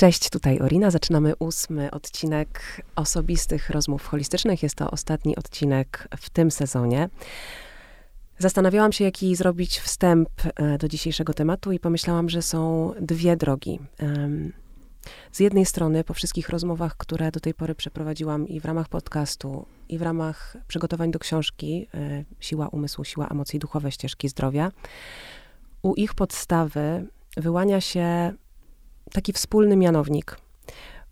Cześć, tutaj Orina. Zaczynamy ósmy odcinek osobistych rozmów holistycznych. Jest to ostatni odcinek w tym sezonie. Zastanawiałam się, jaki zrobić wstęp e, do dzisiejszego tematu i pomyślałam, że są dwie drogi. Z jednej strony, po wszystkich rozmowach, które do tej pory przeprowadziłam i w ramach podcastu, i w ramach przygotowań do książki e, Siła umysłu, siła emocji, duchowe ścieżki zdrowia, u ich podstawy wyłania się taki wspólny mianownik.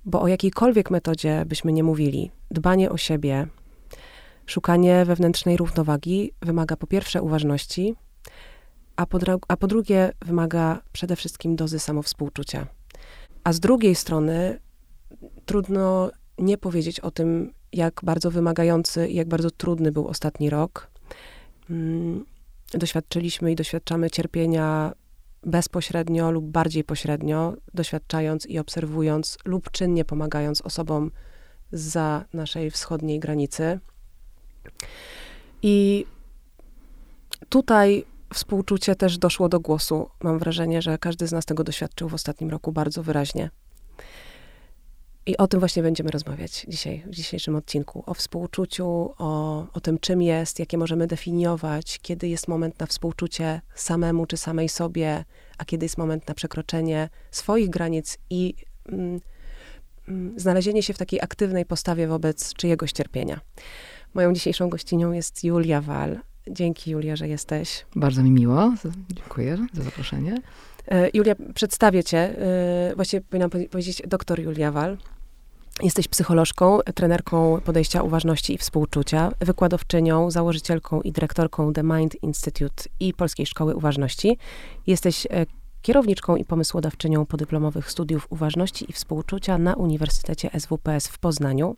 Bo o jakiejkolwiek metodzie byśmy nie mówili, dbanie o siebie, szukanie wewnętrznej równowagi wymaga po pierwsze uważności, a po, a po drugie wymaga przede wszystkim dozy samowspółczucia. A z drugiej strony trudno nie powiedzieć o tym, jak bardzo wymagający i jak bardzo trudny był ostatni rok. Mm, doświadczyliśmy i doświadczamy cierpienia bezpośrednio lub bardziej pośrednio, doświadczając i obserwując lub czynnie pomagając osobom za naszej wschodniej granicy. I tutaj współczucie też doszło do głosu. Mam wrażenie, że każdy z nas tego doświadczył w ostatnim roku bardzo wyraźnie. I o tym właśnie będziemy rozmawiać dzisiaj, w dzisiejszym odcinku. O współczuciu, o, o tym, czym jest, jakie możemy definiować, kiedy jest moment na współczucie samemu czy samej sobie, a kiedy jest moment na przekroczenie swoich granic i mm, mm, znalezienie się w takiej aktywnej postawie wobec czyjegoś cierpienia. Moją dzisiejszą gościnią jest Julia Wal. Dzięki, Julia, że jesteś. Bardzo mi miło. Dziękuję za zaproszenie. E, Julia, przedstawię cię. E, właściwie powinnam powiedzieć doktor Julia Wal. Jesteś psycholożką, trenerką podejścia uważności i współczucia, wykładowczynią, założycielką i dyrektorką The Mind Institute i Polskiej Szkoły Uważności. Jesteś e, kierowniczką i pomysłodawczynią podyplomowych studiów uważności i współczucia na Uniwersytecie SWPS w Poznaniu,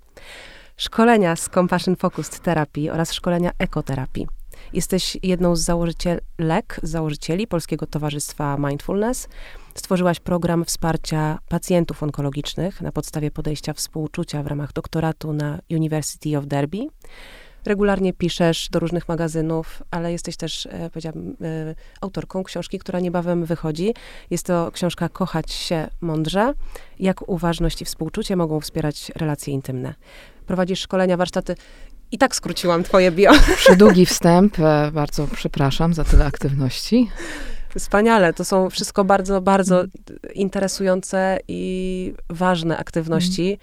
szkolenia z Compassion Focused Therapy oraz szkolenia ekoterapii. Jesteś jedną z założycielek, założycieli Polskiego Towarzystwa Mindfulness. Stworzyłaś program wsparcia pacjentów onkologicznych na podstawie podejścia współczucia w ramach doktoratu na University of Derby. Regularnie piszesz do różnych magazynów, ale jesteś też, e, powiedziałabym, e, autorką książki, która niebawem wychodzi. Jest to książka Kochać się mądrze. Jak uważność i współczucie mogą wspierać relacje intymne. Prowadzisz szkolenia, warsztaty i tak skróciłam twoje bio. Przedługi wstęp. E, bardzo przepraszam za tyle aktywności. Wspaniale. To są wszystko bardzo, bardzo interesujące i ważne aktywności. Mm.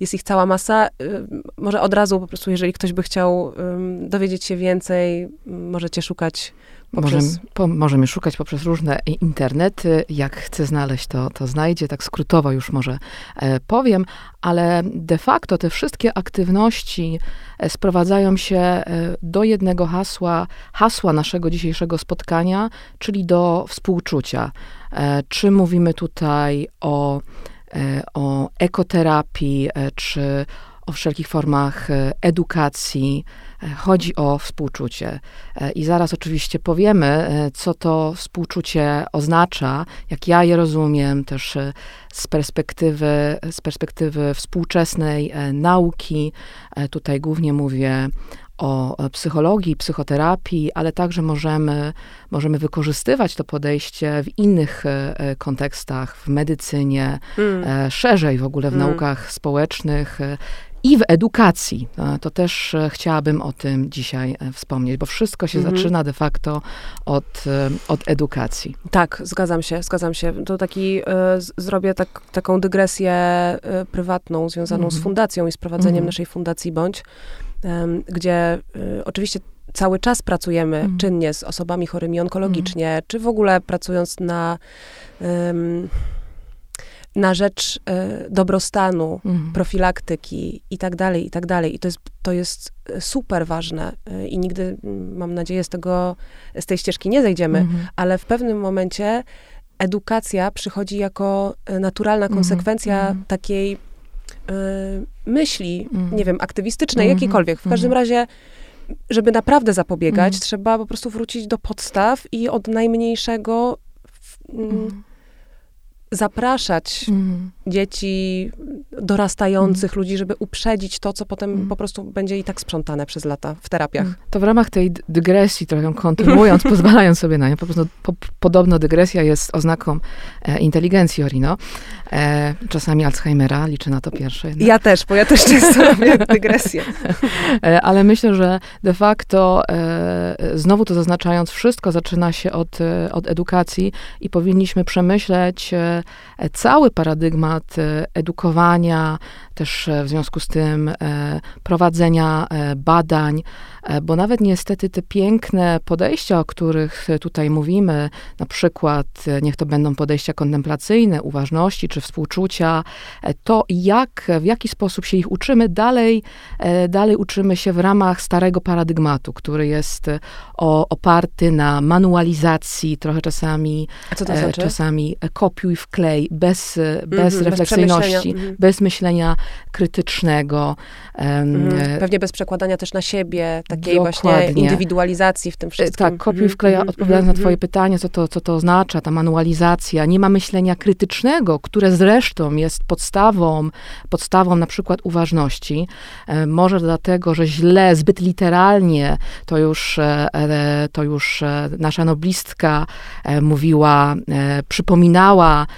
Jest ich cała masa. Y, może od razu po prostu, jeżeli ktoś by chciał dowiedzieć się więcej, możecie szukać Poprzez... Możemy, po, możemy szukać poprzez różne internety. Jak chce znaleźć, to, to znajdzie. Tak skrótowo już może e, powiem, ale de facto te wszystkie aktywności e, sprowadzają się e, do jednego hasła, hasła naszego dzisiejszego spotkania, czyli do współczucia. E, czy mówimy tutaj o, e, o ekoterapii, czy o wszelkich formach edukacji, chodzi o współczucie. E, I zaraz oczywiście powiemy, e, co to współczucie oznacza, jak ja je rozumiem, też e, z perspektywy, z perspektywy współczesnej nauki. Tutaj głównie mówię o psychologii, psychoterapii, ale także możemy, możemy wykorzystywać to podejście w innych kontekstach, w medycynie, mm. szerzej w ogóle w mm. naukach społecznych i w edukacji. To też e, chciałabym o tym dzisiaj e, wspomnieć, bo wszystko się mhm. zaczyna de facto od, e, od edukacji. Tak, zgadzam się, zgadzam się. To taki, y, zrobię tak, taką dygresję y, prywatną związaną mhm. z fundacją i z prowadzeniem mhm. naszej fundacji Bądź, y, gdzie oczywiście cały czas pracujemy mhm. czynnie z osobami chorymi onkologicznie, czy w ogóle pracując na na rzecz y, dobrostanu, mhm. profilaktyki i tak dalej, i tak dalej. I to jest, to jest super ważne y, i nigdy, mm, mam nadzieję, z tego, z tej ścieżki nie zejdziemy, mhm. ale w pewnym momencie edukacja przychodzi jako e, naturalna mhm. konsekwencja mhm. takiej y, myśli, mhm. nie wiem, aktywistycznej, mhm. jakiejkolwiek. W każdym razie żeby naprawdę zapobiegać, trzeba po prostu wrócić do podstaw i od najmniejszego w, mm, zapraszać mm. dzieci dorastających, mm. ludzi, żeby uprzedzić to, co potem mm. po prostu będzie i tak sprzątane przez lata w terapiach. To w ramach tej dygresji, trochę kontynuując, pozwalając sobie na nią, po prostu po, podobno dygresja jest oznaką e, inteligencji Orino. E, czasami Alzheimera, liczę na to pierwsze. Jednak. Ja też, bo ja też często robię dygresję. E, ale myślę, że de facto, e, znowu to zaznaczając, wszystko zaczyna się od, e, od edukacji i powinniśmy przemyśleć e, cały paradygmat edukowania, też w związku z tym prowadzenia badań, bo nawet niestety te piękne podejścia, o których tutaj mówimy, na przykład niech to będą podejścia kontemplacyjne, uważności czy współczucia, to jak, w jaki sposób się ich uczymy, dalej, dalej uczymy się w ramach starego paradygmatu, który jest o, oparty na manualizacji, trochę czasami, znaczy? czasami kopiuj w klej, bez, bez mm -hmm, refleksyjności, bez, -hmm. bez myślenia krytycznego. Mm, pewnie bez przekładania też na siebie, takiej Dokładnie. właśnie indywidualizacji w tym wszystkim. Tak, kopiuj w klej, odpowiadając na twoje pytanie, co to, co to oznacza, ta manualizacja. Nie ma myślenia krytycznego, które zresztą jest podstawą, podstawą na przykład uważności. Może dlatego, że źle, zbyt literalnie to już, e, e, to już e, nasza noblistka mówiła, przypominała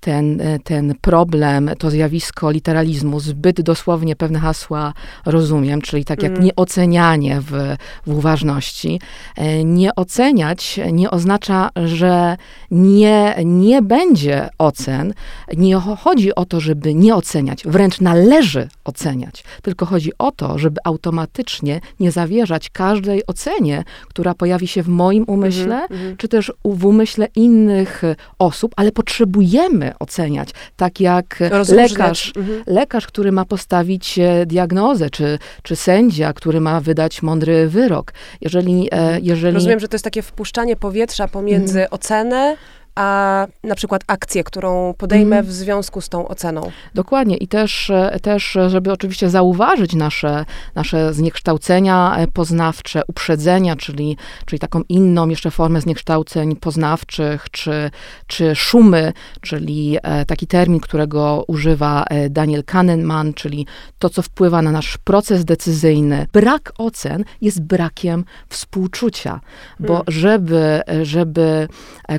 ten, e, ten problem, to zjawisko literalizmu, zbyt dosłownie pewne hasła rozumiem, czyli tak jak mm. nieocenianie w, w uważności. E, nie oceniać nie oznacza, że nie, nie będzie ocen. Nie chodzi o to, żeby nie oceniać, wręcz należy oceniać, tylko chodzi o to, żeby automatycznie nie zawierzać każdej ocenie, która pojawi się w moim umyśle, mm -hmm. czy też w umyśle innych osób, ale potrzebujemy oceniać. Tak jak lekarz, mhm. lekarz, który ma postawić e, diagnozę, czy, czy sędzia, który ma wydać mądry wyrok. Jeżeli, e, jeżeli... Rozumiem, że to jest takie wpuszczanie powietrza pomiędzy mhm. ocenę a na przykład akcję, którą podejmę mm. w związku z tą oceną. Dokładnie i też, e, też żeby oczywiście zauważyć nasze, nasze zniekształcenia e, poznawcze, uprzedzenia, czyli, czyli taką inną jeszcze formę zniekształceń poznawczych, czy, czy szumy, czyli e, taki termin, którego używa Daniel Kahneman, czyli to, co wpływa na nasz proces decyzyjny. Brak ocen jest brakiem współczucia, bo mm. żeby, żeby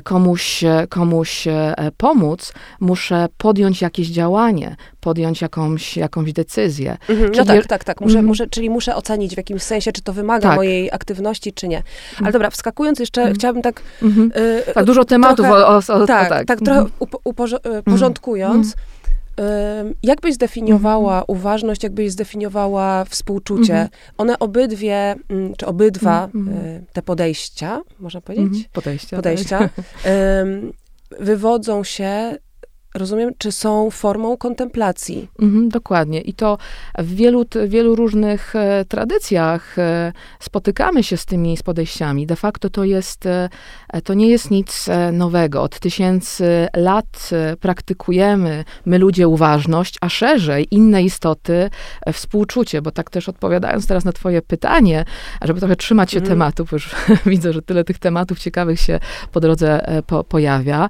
komuś komuś e, pomóc, muszę podjąć jakieś działanie, podjąć jakąś, jakąś decyzję. Mhm, no tak, tak, tak. Muszę, mm. muszę, czyli muszę ocenić w jakimś sensie, czy to wymaga tak. mojej aktywności, czy nie. Ale mhm. dobra, wskakując jeszcze, mm. chciałabym tak... Mm y, tak, dużo tematów. Trochę, o, o, o, tak, tak, tak, trochę upo, y, porządkując, jak byś zdefiniowała mm -hmm. uważność, jak byś zdefiniowała współczucie? Mm -hmm. One obydwie, mm, czy obydwa mm -hmm. te podejścia, można powiedzieć? Mhm. Podejścia. Podejścia tak. wywodzą się rozumiem, czy są formą kontemplacji. Mhm, dokładnie. I to w wielu, wielu różnych e, tradycjach e, spotykamy się z tymi z podejściami. De facto to jest, e, to nie jest nic e, nowego. Od tysięcy lat e, praktykujemy my ludzie uważność, a szerzej inne istoty e, współczucie, bo tak też odpowiadając teraz na twoje pytanie, żeby trochę trzymać się mhm. tematów, już widzę, że tyle tych tematów ciekawych się po drodze po, pojawia.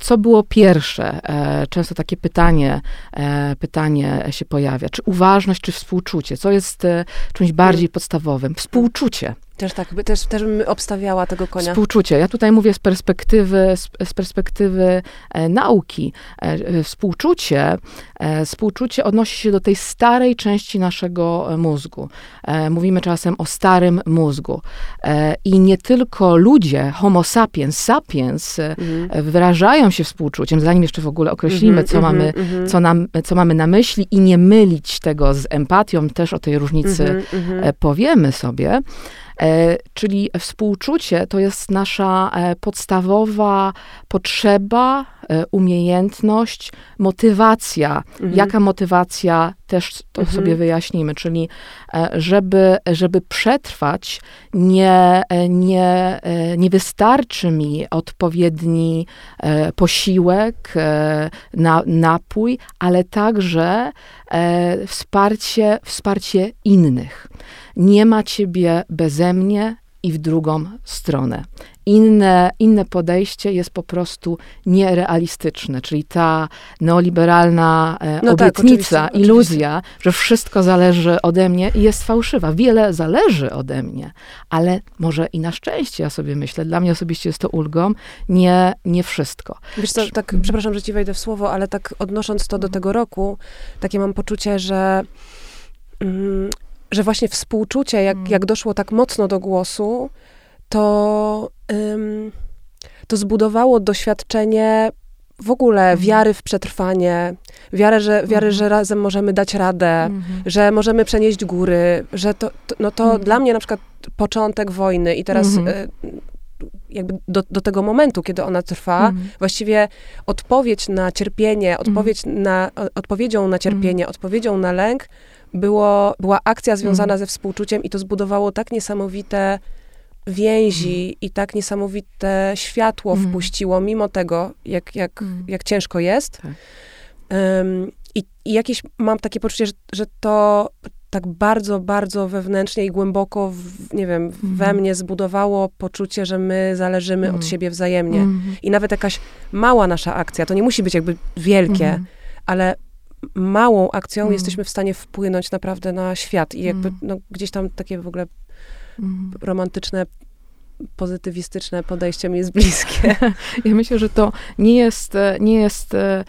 Co było pierwsze? E, często takie pytanie, e, pytanie się pojawia, czy uważność, czy współczucie, co jest e, czymś bardziej podstawowym? Współczucie. Też tak, też, też bym obstawiała tego konia. Współczucie. Ja tutaj mówię z perspektywy, z, perspektywy e, nauki. E, e, współczucie, e, współczucie odnosi się do tej starej części naszego e, mózgu. E, mówimy czasem o starym mózgu. I nie tylko ludzie, homo sapiens, sapiens, mhm. wyrażają się współczuciem, zanim jeszcze w ogóle określimy, mhm, co, mhm, mamy, mhm. co, nam, co mamy na myśli i nie mylić tego z empatią, też o tej różnicy mhm, mhm. powiemy sobie. E, czyli współczucie to jest nasza e, podstawowa potrzeba, e, umiejętność, motywacja. Mhm. Jaka motywacja, też to mhm. sobie wyjaśnimy, czyli żeby, żeby przetrwać, nie, nie, nie wystarczy mi odpowiedni posiłek, na, napój, ale także wsparcie, wsparcie innych. Nie ma ciebie beze mnie i w drugą stronę. Inne, inne podejście jest po prostu nierealistyczne, czyli ta neoliberalna e, no tak, obietnica, tak, oczywiście, iluzja, oczywiście. że wszystko zależy ode mnie jest fałszywa. Wiele zależy ode mnie, ale może i na szczęście, ja sobie myślę, dla mnie osobiście jest to ulgą, nie, nie wszystko. Wiesz co, tak, przepraszam, że ci wejdę w słowo, ale tak odnosząc to do tego roku, takie mam poczucie, że mm, że właśnie współczucie, jak, mm. jak doszło tak mocno do głosu, to, ym, to zbudowało doświadczenie w ogóle mm. wiary w przetrwanie, wiarę, że, wiary, mm. że razem możemy dać radę, mm. że możemy przenieść góry, że to, to no to mm. dla mnie na przykład początek wojny i teraz mm. y, jakby do, do tego momentu, kiedy ona trwa, mm. właściwie odpowiedź na cierpienie, odpowiedź na, odpowiedzią na cierpienie, odpowiedzią na lęk było, była akcja związana mm. ze współczuciem i to zbudowało tak niesamowite więzi mm. i tak niesamowite światło mm. wpuściło, mimo tego, jak, jak, jak ciężko jest. Tak. Um, i, I jakieś mam takie poczucie, że, że to tak bardzo, bardzo wewnętrznie i głęboko, w, nie wiem, we mhm. mnie zbudowało poczucie, że my zależymy od mhm. siebie wzajemnie. Mhm. I nawet jakaś mała nasza akcja, to nie musi być jakby wielkie, ale małą akcją mm. jesteśmy w stanie wpłynąć naprawdę na świat i jakby mm. no, gdzieś tam takie w ogóle mm. romantyczne pozytywistyczne podejście mi jest bliskie. Ja myślę, że to nie jest, nie jest e, e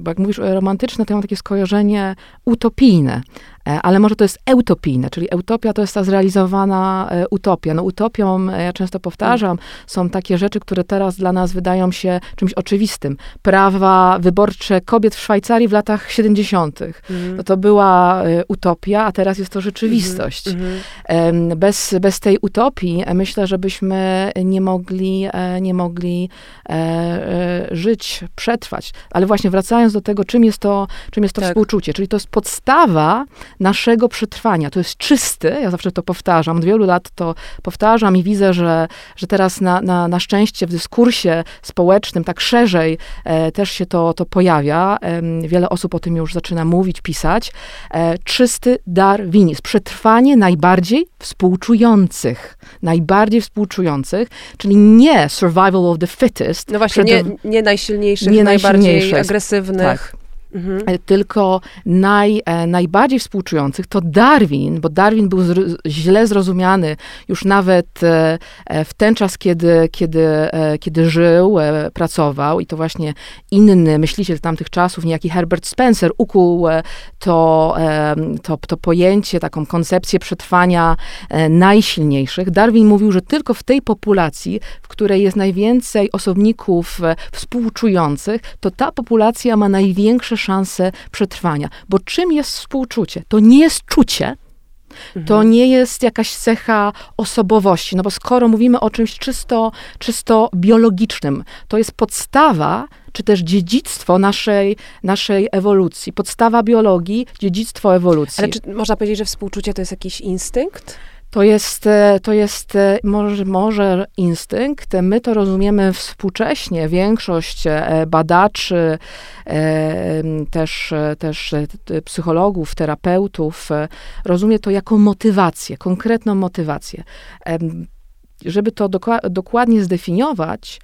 bo jak mówisz romantyczne, to ja mam takie skojarzenie utopijne. E, ale może to jest eutopijne, czyli utopia to jest ta zrealizowana e, utopia. No utopią, e, ja często powtarzam, są takie rzeczy, które teraz dla nas wydają się czymś oczywistym. Prawa wyborcze kobiet w Szwajcarii w latach 70. Mhm. No to była utopia, a teraz jest to rzeczywistość. Mhm. Mhm. Bez, bez tej utopii myślę, że byśmy nie mogli, nie mogli żyć, przetrwać. Ale właśnie wracając do tego, czym jest to, czym jest to tak. współczucie, czyli to jest podstawa naszego przetrwania. To jest czysty, ja zawsze to powtarzam, od wielu lat to powtarzam i widzę, że, że teraz na, na, na szczęście w dyskursie społecznym tak szerzej e, też się to, to pojawia. E, wiele osób o tym już zaczyna mówić, pisać. E, czysty darwinizm, przetrwanie najbardziej współczujących. Najbardziej współczujących, czyli nie survival of the fittest. No właśnie, nie, nie najsilniejszych, nie najbardziej agresywnych. Tak mhm. E, tylko naj, e, najbardziej współczujących to Darwin, bo Darwin był zr źle zrozumiany już nawet e, w ten czas, kiedy, kiedy, kiedy żył, pracował i to właśnie inny myśliciel tamtych czasów, niejaki Herbert Spencer ukuł to, to, to pojęcie, taką koncepcję przetrwania najsilniejszych. Darwin mówił, że tylko w tej populacji, w której jest najwięcej osobników współczujących, to ta populacja ma największe szanse przetrwania. Bo czym jest współczucie? To nie jest czucie, to mhm. nie jest jakaś cecha osobowości, no bo skoro mówimy o czymś czysto, czysto biologicznym, to jest podstawa, czy też dziedzictwo naszej, naszej ewolucji. Podstawa biologii, dziedzictwo ewolucji. Ale czy można powiedzieć, że współczucie to jest jakiś instynkt? To jest, e, to jest e, może, może instynkt. My to rozumiemy współcześnie. Większość e, badaczy, też, też psychologów, terapeutów rozumie to jako motywację, konkretną motywację. Żeby to dokładnie zdefiniować,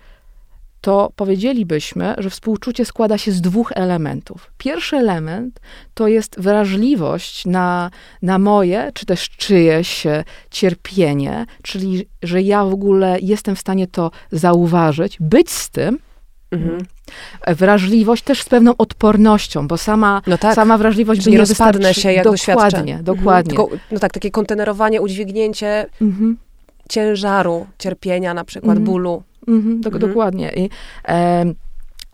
to powiedzielibyśmy, że współczucie składa się z dwóch elementów. Pierwszy element to jest wrażliwość na, na moje, czy też czyjeś cierpienie, czyli że ja w ogóle jestem w stanie to zauważyć, być z tym, Mhm. Wrażliwość też z pewną odpornością, bo sama, no tak, sama wrażliwość by nie, rozpadnę się, jak dokładnie, doświadczę. Dokładnie. Mhm. Tylko, no tak, takie kontenerowanie, udźwignięcie mhm. ciężaru, cierpienia, na przykład mhm. bólu. Mhm, do, mhm. Dokładnie. I, e,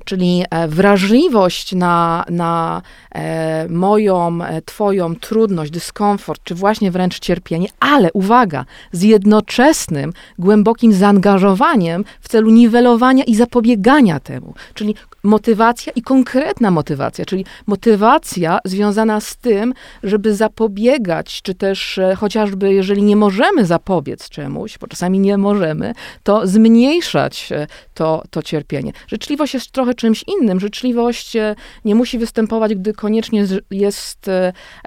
czyli wrażliwość na, na e, moją, e, twoją trudność, dyskomfort, czy właśnie wręcz cierpienie, ale uwaga, z jednoczesnym, głębokim zaangażowaniem w celu niwelowania i zapobiegania temu. Czyli motywacja i konkretna motywacja, czyli motywacja związana z tym, żeby zapobiegać, czy też e, chociażby jeżeli nie możemy zapobiec czemuś, bo czasami nie możemy, to zmniejszać e, to, to cierpienie. Życzliwość jest trochę czymś innym. Życzliwość e, nie musi występować, gdy koniecznie jest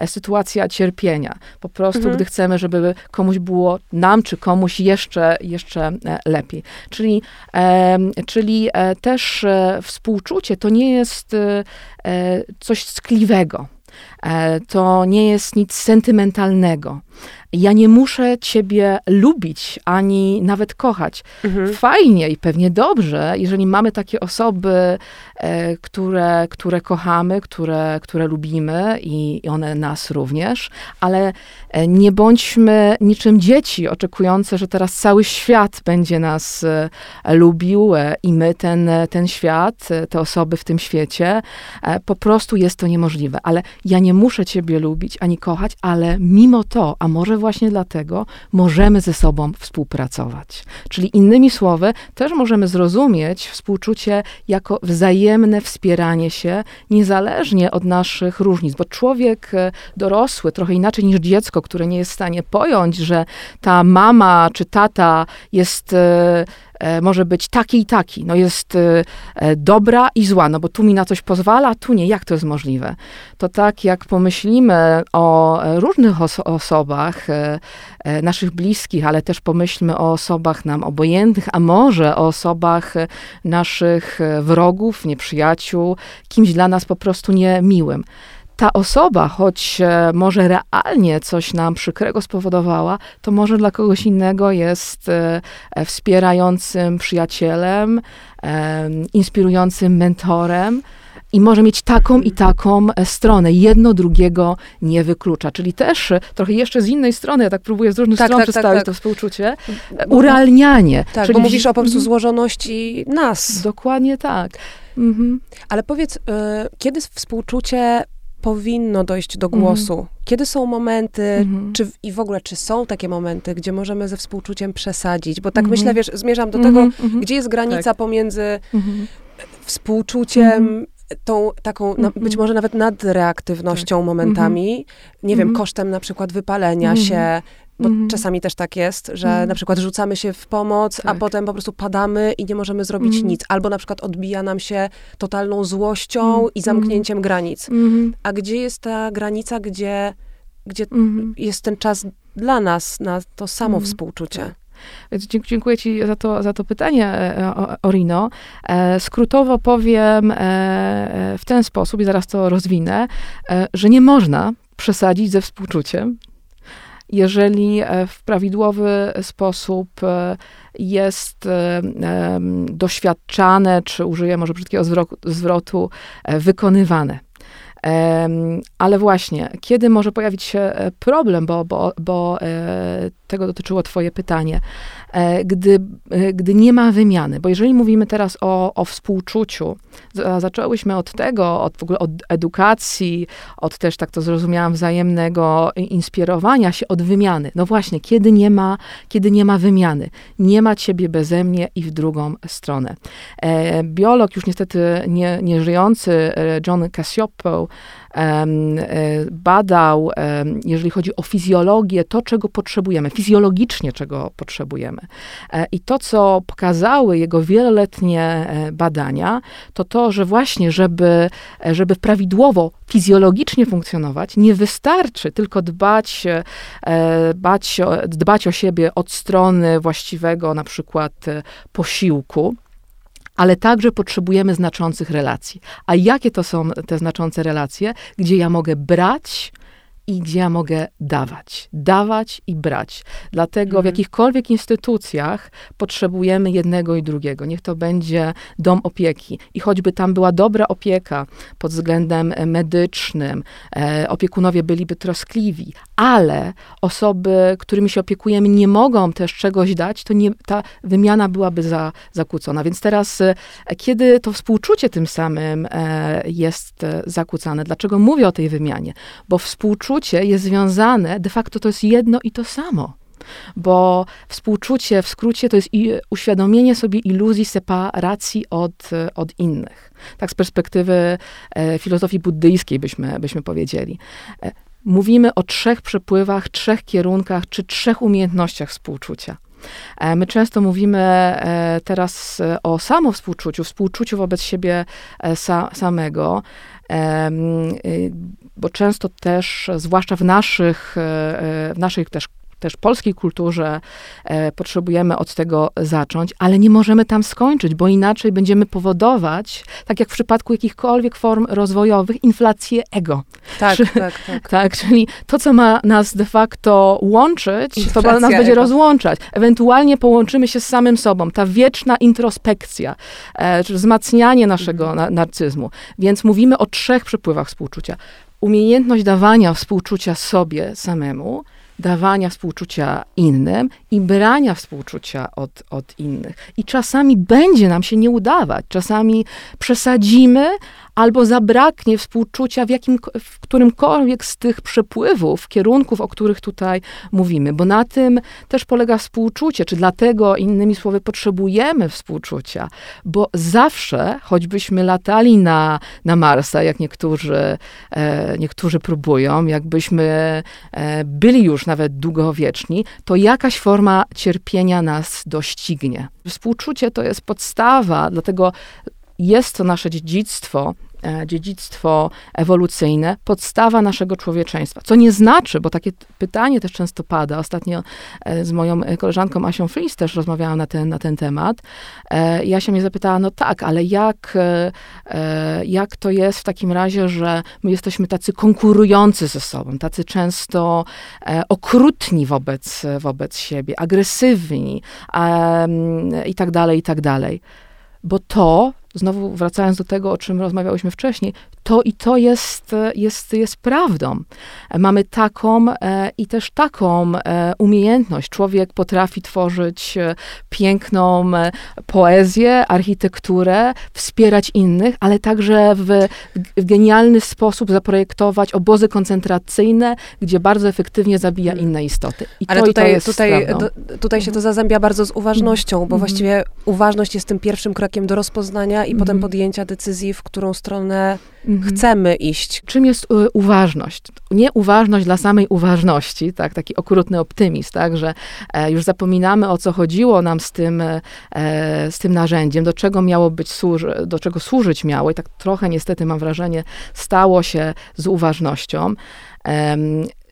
sytuacja cierpienia. Po prostu, mhm. gdy chcemy, żeby komuś było, nam czy komuś jeszcze, jeszcze lepiej. Czyli, czyli też współczucie to nie jest coś tkliwego. To nie jest nic sentymentalnego. Ja nie muszę ciebie lubić, ani nawet kochać. Mhm. Fajnie i pewnie dobrze, jeżeli mamy takie osoby, e, które, które kochamy, które, które lubimy i, i one nas również, ale e, nie bądźmy niczym dzieci oczekujące, że teraz cały świat będzie nas e, lubił e, i my ten, ten świat, e, te osoby w tym świecie. E, po prostu jest to niemożliwe. Ale ja nie muszę ciebie lubić ani kochać, ale mimo to, a może właśnie dlatego możemy ze sobą współpracować. Czyli innymi słowy, też możemy zrozumieć współczucie jako wzajemne wspieranie się, niezależnie od naszych różnic, bo człowiek e, dorosły, trochę inaczej niż dziecko, które nie jest w stanie pojąć, że ta mama czy tata jest E, może być taki i taki. No jest e, e, dobra i zła, no bo tu mi na coś pozwala, tu nie. Jak to jest możliwe? To tak jak pomyślimy o różnych os osobach, naszych bliskich, ale też pomyślmy o osobach nam obojętnych, a może o osobach naszych wrogów, nieprzyjaciół, kimś dla nas po prostu niemiłym ta osoba, choć e, może realnie coś nam przykrego spowodowała, to może dla kogoś innego jest e, e, wspierającym przyjacielem, inspirującym mentorem i może mieć taką i taką stronę. Jedno drugiego nie wyklucza. Czyli też trochę jeszcze z innej strony, ja tak próbuję z różnych tak, stron tak, tak przedstawić tak, tak. to współczucie, urealnianie. Tak, czyli bo mówisz o po prostu mhm. złożoności nas. Dokładnie tak. Mhm. Ale powiedz, kiedy współczucie powinno dojść do głosu. Mhm. Kiedy są momenty, mhm. czy i w ogóle, czy są takie momenty, gdzie możemy ze współczuciem przesadzić? Bo tak mhm. myślę, wiesz, zmierzam do tego, gdzie jest granica tak. pomiędzy współczuciem, tą taką, na, być może nawet nadreaktywnością tak. momentami, nie wiem, kosztem na przykład wypalenia się, bo mm. czasami też tak jest, że mm. na przykład rzucamy się w pomoc, tak. a potem po prostu padamy i nie możemy zrobić mm. nic. Albo na przykład odbija nam się totalną złością mm. i zamknięciem mm. granic. Mm. A gdzie jest ta granica, gdzie, gdzie jest ten czas dla nas na to samo współczucie? Tak. Więc dziękuję Ci za to, za to pytanie, e, Orino. E, skrótowo powiem e, w ten sposób, i zaraz to rozwinę, że nie można przesadzić ze współczuciem jeżeli e, w prawidłowy sposób e, jest e, doświadczane, czy użyję może brzydkiego zwrotu, wykonywane. Ale właśnie, kiedy może pojawić się problem, bo, bo, bo tego dotyczyło Twoje pytanie, gdy, gdy nie ma wymiany? Bo jeżeli mówimy teraz o, o współczuciu, zaczęłyśmy od tego, od w ogóle od edukacji, od też, tak to zrozumiałam, wzajemnego inspirowania się, od wymiany. No właśnie, kiedy nie ma, kiedy nie ma wymiany, nie ma ciebie beze mnie i w drugą stronę. E, biolog, już niestety nie, nie żyjący, e, John Cassioppo, E, badał, jeżeli chodzi o fizjologię, to, czego potrzebujemy, fizjologicznie czego potrzebujemy. E, I to, co pokazały jego wieloletnie e, badania, to to, że właśnie, żeby, żeby prawidłowo fizjologicznie funkcjonować, nie wystarczy tylko dbać, dbać, dbać o siebie od strony właściwego na przykład posiłku, ale także potrzebujemy znaczących relacji. A jakie to są te znaczące relacje, gdzie ja mogę brać i gdzie ja mogę dawać. Dawać i brać. Dlatego mhm. w jakichkolwiek instytucjach potrzebujemy jednego i drugiego. Niech to będzie dom opieki. I choćby tam była dobra opieka pod względem medycznym, e, opiekunowie byliby troskliwi, ale osoby, którymi się opiekujemy, nie mogą też czegoś dać, to nie, ta wymiana byłaby za, zakłócona. Więc teraz, e, kiedy to współczucie tym samym e, jest e, zakłócane, dlaczego mówię o tej wymianie? Bo współczucie jest związane, de facto to jest jedno i to samo bo współczucie w skrócie to jest uświadomienie sobie iluzji separacji od, od innych. Tak z perspektywy e, filozofii buddyjskiej byśmy, byśmy powiedzieli. E, mówimy o trzech przepływach, trzech kierunkach czy trzech umiejętnościach współczucia. E, my często mówimy e, teraz o samowspółczuciu, współczuciu wobec siebie sa, samego, bo często też, zwłaszcza w naszych, w naszej też też polskiej kulturze e, potrzebujemy od tego zacząć, ale nie możemy tam skończyć, bo inaczej będziemy powodować, tak jak w przypadku jakichkolwiek form rozwojowych, inflację ego. Tak, Czy, tak, tak. tak. Czyli to, co ma nas de facto łączyć, Inflacja to nas będzie ego. rozłączać. Ewentualnie połączymy się z samym sobą. Ta wieczna introspekcja, e, czy wzmacnianie naszego mhm. na, narcyzmu. Więc mówimy o trzech przepływach współczucia. Umiejętność dawania współczucia sobie samemu, dawania współczucia innym i brania współczucia od, od innych. I czasami będzie nam się nie udawać, czasami przesadzimy, albo zabraknie współczucia w, jakim, w którymkolwiek z tych przepływów, kierunków, o których tutaj mówimy, bo na tym też polega współczucie, czy dlatego, innymi słowy, potrzebujemy współczucia, bo zawsze, choćbyśmy latali na, na Marsa, jak niektórzy, e, niektórzy próbują, jakbyśmy e, byli już nawet długowieczni, to jakaś forma cierpienia nas doścignie. Współczucie to jest podstawa, dlatego jest to nasze dziedzictwo, dziedzictwo ewolucyjne, podstawa naszego człowieczeństwa. Co nie znaczy, bo takie pytanie też często pada. Ostatnio e, z moją koleżanką Asią Flis też rozmawiałam na ten, na ten temat. E, I Asia mnie zapytała, no tak, ale jak, jak to jest w takim razie, że my jesteśmy tacy konkurujący ze sobą, tacy często okrutni wobec, wobec siebie, agresywni i tak dalej, i tak dalej. Bo to znowu wracając do tego, o czym rozmawiałyśmy wcześniej, to i to jest, jest, jest prawdą. Mamy taką e, i też taką e, umiejętność. Człowiek potrafi tworzyć e, piękną e, poezję, architekturę, wspierać innych, ale także w, w, genialny sposób zaprojektować obozy koncentracyjne, gdzie bardzo efektywnie zabija mm. inne istoty. I ale to, tutaj, to tutaj, do, tutaj się to zazębia bardzo z uważnością, bo mhm. właściwie uważność jest tym pierwszym krokiem do rozpoznania i potem mhm. podjęcia decyzji, w którą stronę mhm. chcemy iść. Czym jest y, uważność? Nie uważność dla samej uważności, tak, taki okrutny optymizm, tak, że e, już zapominamy o co chodziło nam z tym, e, z tym narzędziem, do czego miało być, służy, do czego służyć miało i tak trochę niestety mam wrażenie stało się z uważnością.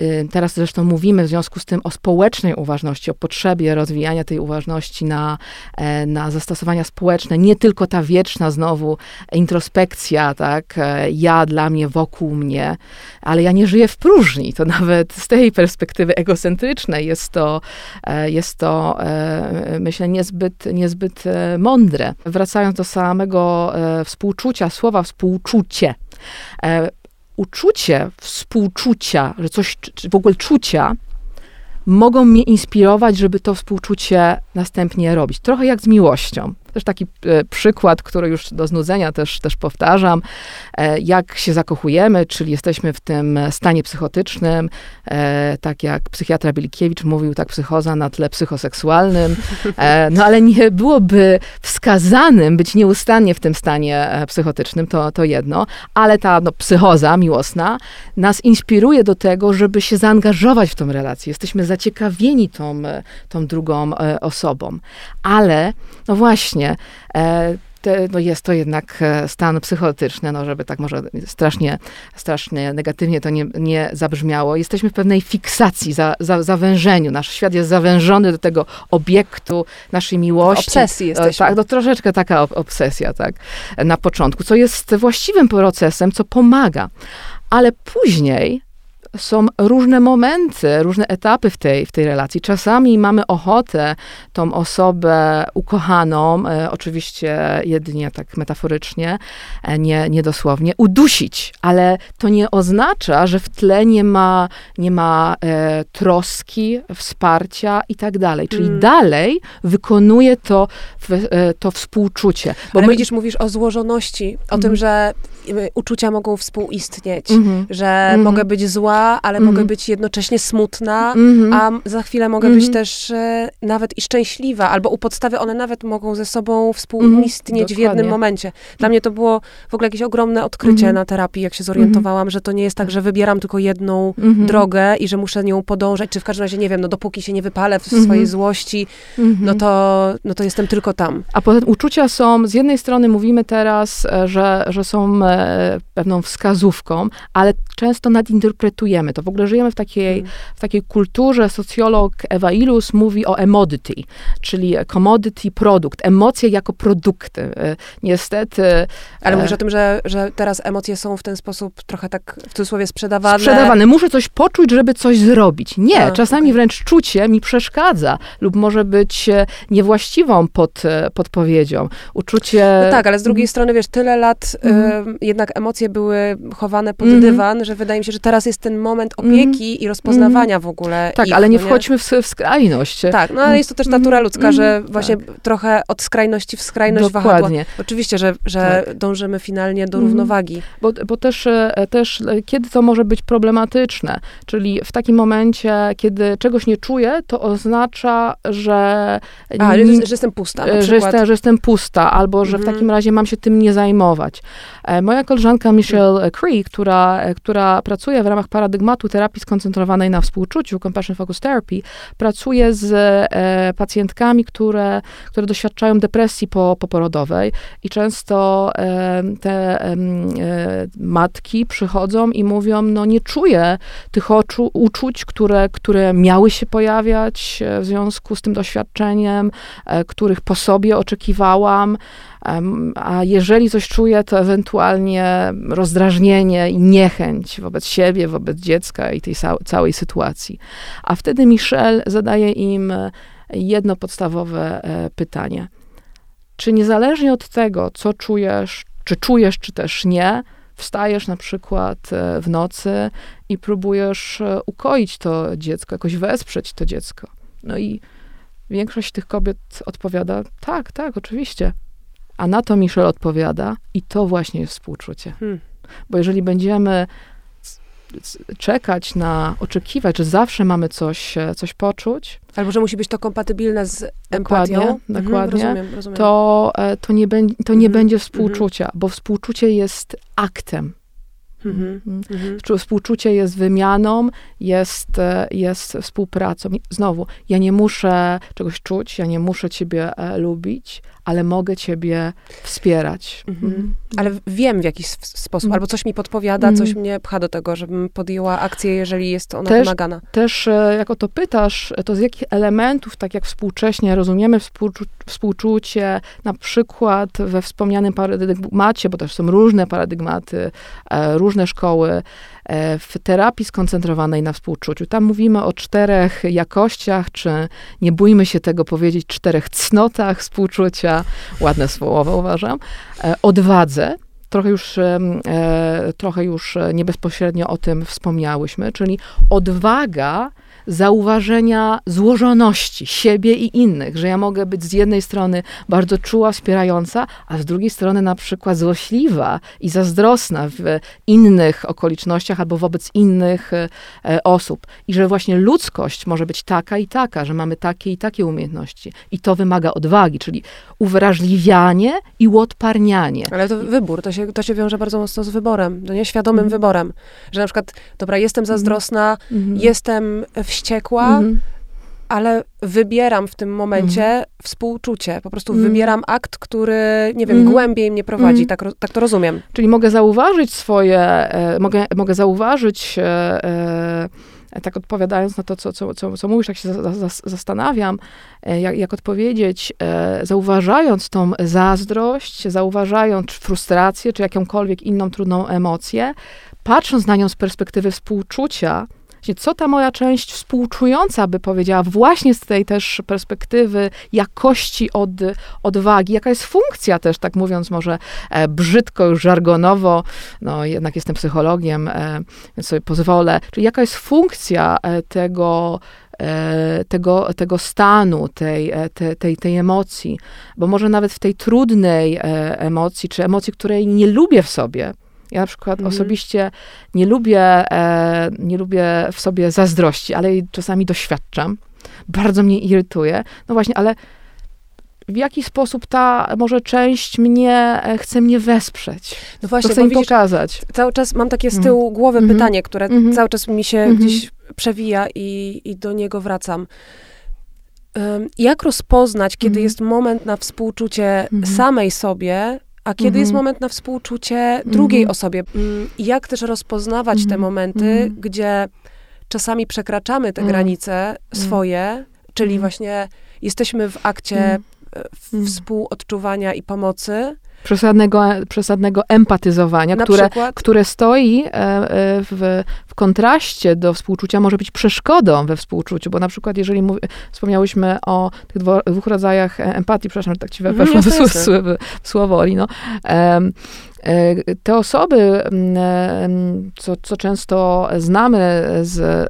Y, teraz zresztą mówimy w związku z tym o społecznej uważności, o potrzebie rozwijania tej uważności na, e, na zastosowania społeczne, nie tylko ta wieczna znowu introspekcja, tak, e, ja dla mnie, wokół mnie, ale ja nie żyję w próżni. To nawet z tej perspektywy egocentrycznej jest to, e, jest to myślę, niezbyt, niezbyt mądre. Wracając do samego współczucia, słowa współczucie uczucie współczucia, że coś, w ogóle czucia, mogą mnie inspirować, żeby to współczucie następnie robić. Trochę jak z miłością. Też taki e, przykład, który już do znudzenia też, też powtarzam. E, jak się zakochujemy, czyli jesteśmy w tym stanie psychotycznym, e, tak jak psychiatra Bilikiewicz mówił, tak psychoza na tle psychoseksualnym. no ale nie byłoby wskazanym być nieustannie w tym stanie psychotycznym, to, to jedno, ale ta no, psychoza miłosna nas inspiruje do tego, żeby się zaangażować w tą relację. Jesteśmy zaciekawieni tą, tą drugą osobą. Ale, no właśnie, E, te, no jest to jednak e, stan psychotyczny, no żeby tak może strasznie, strasznie negatywnie to nie, nie zabrzmiało. Jesteśmy w pewnej fiksacji, za, za, zawężeniu. Nasz świat jest zawężony do tego obiektu naszej miłości. Obsesji e, jesteśmy. Tak, no troszeczkę taka obsesja, tak, na początku, co jest właściwym procesem, co pomaga. Ale później są różne momenty, różne etapy w tej, w tej relacji. Czasami mamy ochotę tą osobę ukochaną, e, oczywiście jedynie tak metaforycznie, e, nie, nie dosłownie, udusić, ale to nie oznacza, że w tle nie ma, nie ma e, troski, wsparcia i tak dalej. Czyli mm. dalej wykonuje to to współczucie. Bo Ale my... widzisz, mówisz o złożoności, o tym, że uczucia mogą współistnieć, że mogę być zła, ale mogę być jednocześnie smutna, a za chwilę mogę być też nawet i szczęśliwa, albo u podstawy one nawet mogą ze sobą współistnieć w jednym momencie. Dla mnie to było w ogóle jakieś ogromne odkrycie na terapii, jak się zorientowałam, że to nie jest tak, że wybieram tylko jedną drogę i że muszę nią podążać, czy w każdym razie, nie wiem, no dopóki się nie wypalę w swojej złości, no, to, no to jestem tylko tam. A potem uczucia są, z jednej strony mówimy teraz, e, że, że są e, pewną wskazówką, ale często nadinterpretujemy to. W ogóle żyjemy w takiej, mm. w takiej kulturze. Socjolog Eva Ilus mówi o emodity, czyli commodity, produkt. Emocje jako produkty. E, niestety. Ale mówisz o tym, że, że teraz emocje są w ten sposób trochę tak w cudzysłowie sprzedawane. Sprzedawane. Muszę coś poczuć, żeby coś zrobić. Nie, A, czasami okay. wręcz czucie mi przeszkadza lub może być niewłaściwą pod, podpowiedzią. Uczucie... No tak, ale z drugiej mm. strony, wiesz, tyle lat mm. y, jednak emocje były chowane pod mm. dywan, że wydaje mi się, że teraz jest ten moment mhm. opieki mm. i rozpoznawania mm. w ogóle Tak, ich, ale nie no wchodźmy w, w, skrajność. Tak, no ale jest to też natura ludzka, że właśnie tak. trochę od skrajności w skrajność Dokładnie. wahadła. Oczywiście, że, że tak. dążymy finalnie do równowagi. Bo, bo też, e, też e, kiedy to może być problematyczne, czyli w takim momencie, kiedy czegoś nie czuję, to oznacza, że... A, że, że jestem pusta że jestem, że jestem pusta, albo że w mhm. takim razie mam się tym nie zajmować. E, moja koleżanka Michelle Cree, która, która pracuje w ramach paradygmatu terapii skoncentrowanej na współczuciu, Compassion Focus Therapy, pracuje z e, pacjentkami, które, które doświadczają depresji po, poporodowej i często e, te e, matki przychodzą i mówią, no nie czuję tych oczu, uczuć, które, które miały się pojawiać w związku z tym doświadczeniem, e, których po sobie oczekiwałam, a jeżeli coś czuję, to ewentualnie rozdrażnienie i niechęć wobec siebie, wobec dziecka i tej całej sytuacji. A wtedy Michel zadaje im jedno podstawowe e, pytanie. Czy niezależnie od tego, co czujesz, czy czujesz, czy też nie, wstajesz na przykład e, w nocy i próbujesz e, ukoić to dziecko, jakoś wesprzeć to dziecko. No i większość tych kobiet odpowiada: tak, tak, oczywiście. A na to Michelle odpowiada, i to właśnie jest współczucie. Hmm. Bo jeżeli będziemy czekać na, oczekiwać, że zawsze mamy coś, e, coś poczuć. Albo że musi być to kompatybilne z dokładnie, empatią. Dokładnie. Mhm, rozumiem, rozumiem. To, e, to, nie, be, to nie mhm, będzie współczucia, mhm. bo współczucie jest aktem. Mhm, mhm. Współczucie jest wymianą, jest, e, jest współpracą. Znowu, ja nie muszę czegoś czuć, ja nie muszę ciebie e, lubić, ale mogę ciebie wspierać. Mhm. mhm. Ale wiem w jakiś sposób, albo coś mi podpowiada, coś mnie pcha do tego, żebym podjęła akcję, jeżeli jest ona też, wymagana. Też, e, jak o to pytasz, to z jakich elementów, tak jak współcześnie rozumiemy współczu współczucie, na przykład we wspomnianym paradygmacie, bo też są różne paradygmaty, różne szkoły, e, w terapii skoncentrowanej na współczuciu. Tam mówimy o czterech jakościach, czy nie bójmy się tego powiedzieć, czterech cnotach współczucia. Ładne słowo uważam. E, odwadze, trochę już, e, trochę już nie bezpośrednio o tym wspomniałyśmy, czyli odwaga zauważenia złożoności siebie i innych, że ja mogę być z jednej strony bardzo czuła, wspierająca, a z drugiej strony na przykład złośliwa i zazdrosna w innych okolicznościach albo wobec innych e, osób. I że właśnie ludzkość może być taka i taka, że mamy takie i takie umiejętności. I to wymaga odwagi, czyli uwrażliwianie i uodparnianie. Ale to wybór, to się, to się wiąże bardzo mocno z wyborem, no nieświadomym mm. wyborem. Że na przykład, dobra, jestem mhm. zazdrosna, mm. jestem w wściekła, mhm. ale wybieram w tym momencie mhm. współczucie. Po prostu mhm. wybieram akt, który, nie wiem, głębiej mnie prowadzi. Tak, tak to rozumiem. Czyli mogę zauważyć swoje, e, mogę, mogę zauważyć e, e, tak odpowiadając na to, co, co, co, co mówisz, tak się za, za, zastanawiam, e, jak, jak odpowiedzieć, e, zauważając tą zazdrość, zauważając frustrację, czy jakąkolwiek inną trudną emocję, patrząc na nią z perspektywy współczucia, właśnie co ta moja część współczująca by powiedziała właśnie z tej też perspektywy jakości od, odwagi, jaka jest funkcja też, tak mówiąc może e, brzydko, już żargonowo, no jednak jestem psychologiem, e, więc sobie pozwolę, czyli jaka jest funkcja e, tego, e, tego, tego stanu, tej, e, tej, tej, tej emocji, bo może nawet w tej trudnej e, emocji, czy emocji, której nie lubię w sobie, ja na przykład Mhm. osobiście nie lubię, e, nie lubię w sobie zazdrości, ale jej czasami doświadczam. Bardzo mnie irytuje. No właśnie, ale w jaki sposób ta może część mnie e, chce mnie wesprzeć? No To właśnie, chcę im widzisz, pokazać. cały czas mam takie z Mhm. tyłu głowy Mhm. pytanie, które Mhm. cały czas mi się gdzieś przewija i, i do niego wracam. Jak rozpoznać, kiedy jest moment na współczucie samej sobie, a kiedy Mhm. jest moment na współczucie drugiej Mhm. osobie? Ym, I jak też rozpoznawać te Mhm. momenty, Mhm. gdzie czasami przekraczamy te Mhm. granice swoje, czyli właśnie jesteśmy w akcie e, współodczuwania i pomocy, Przesadnego, przesadnego empatyzowania, na które, przykład. które stoi e, e, w kontraście do współczucia, może być przeszkodą we współczuciu, bo na przykład jeżeli mów, wspomniałyśmy o tych dwo, dwóch rodzajach e, empatii, przepraszam, że tak ci Mhm, weszło jasne, w, w, w słowo, Olino, em, e, te osoby, em, co, co często znamy z,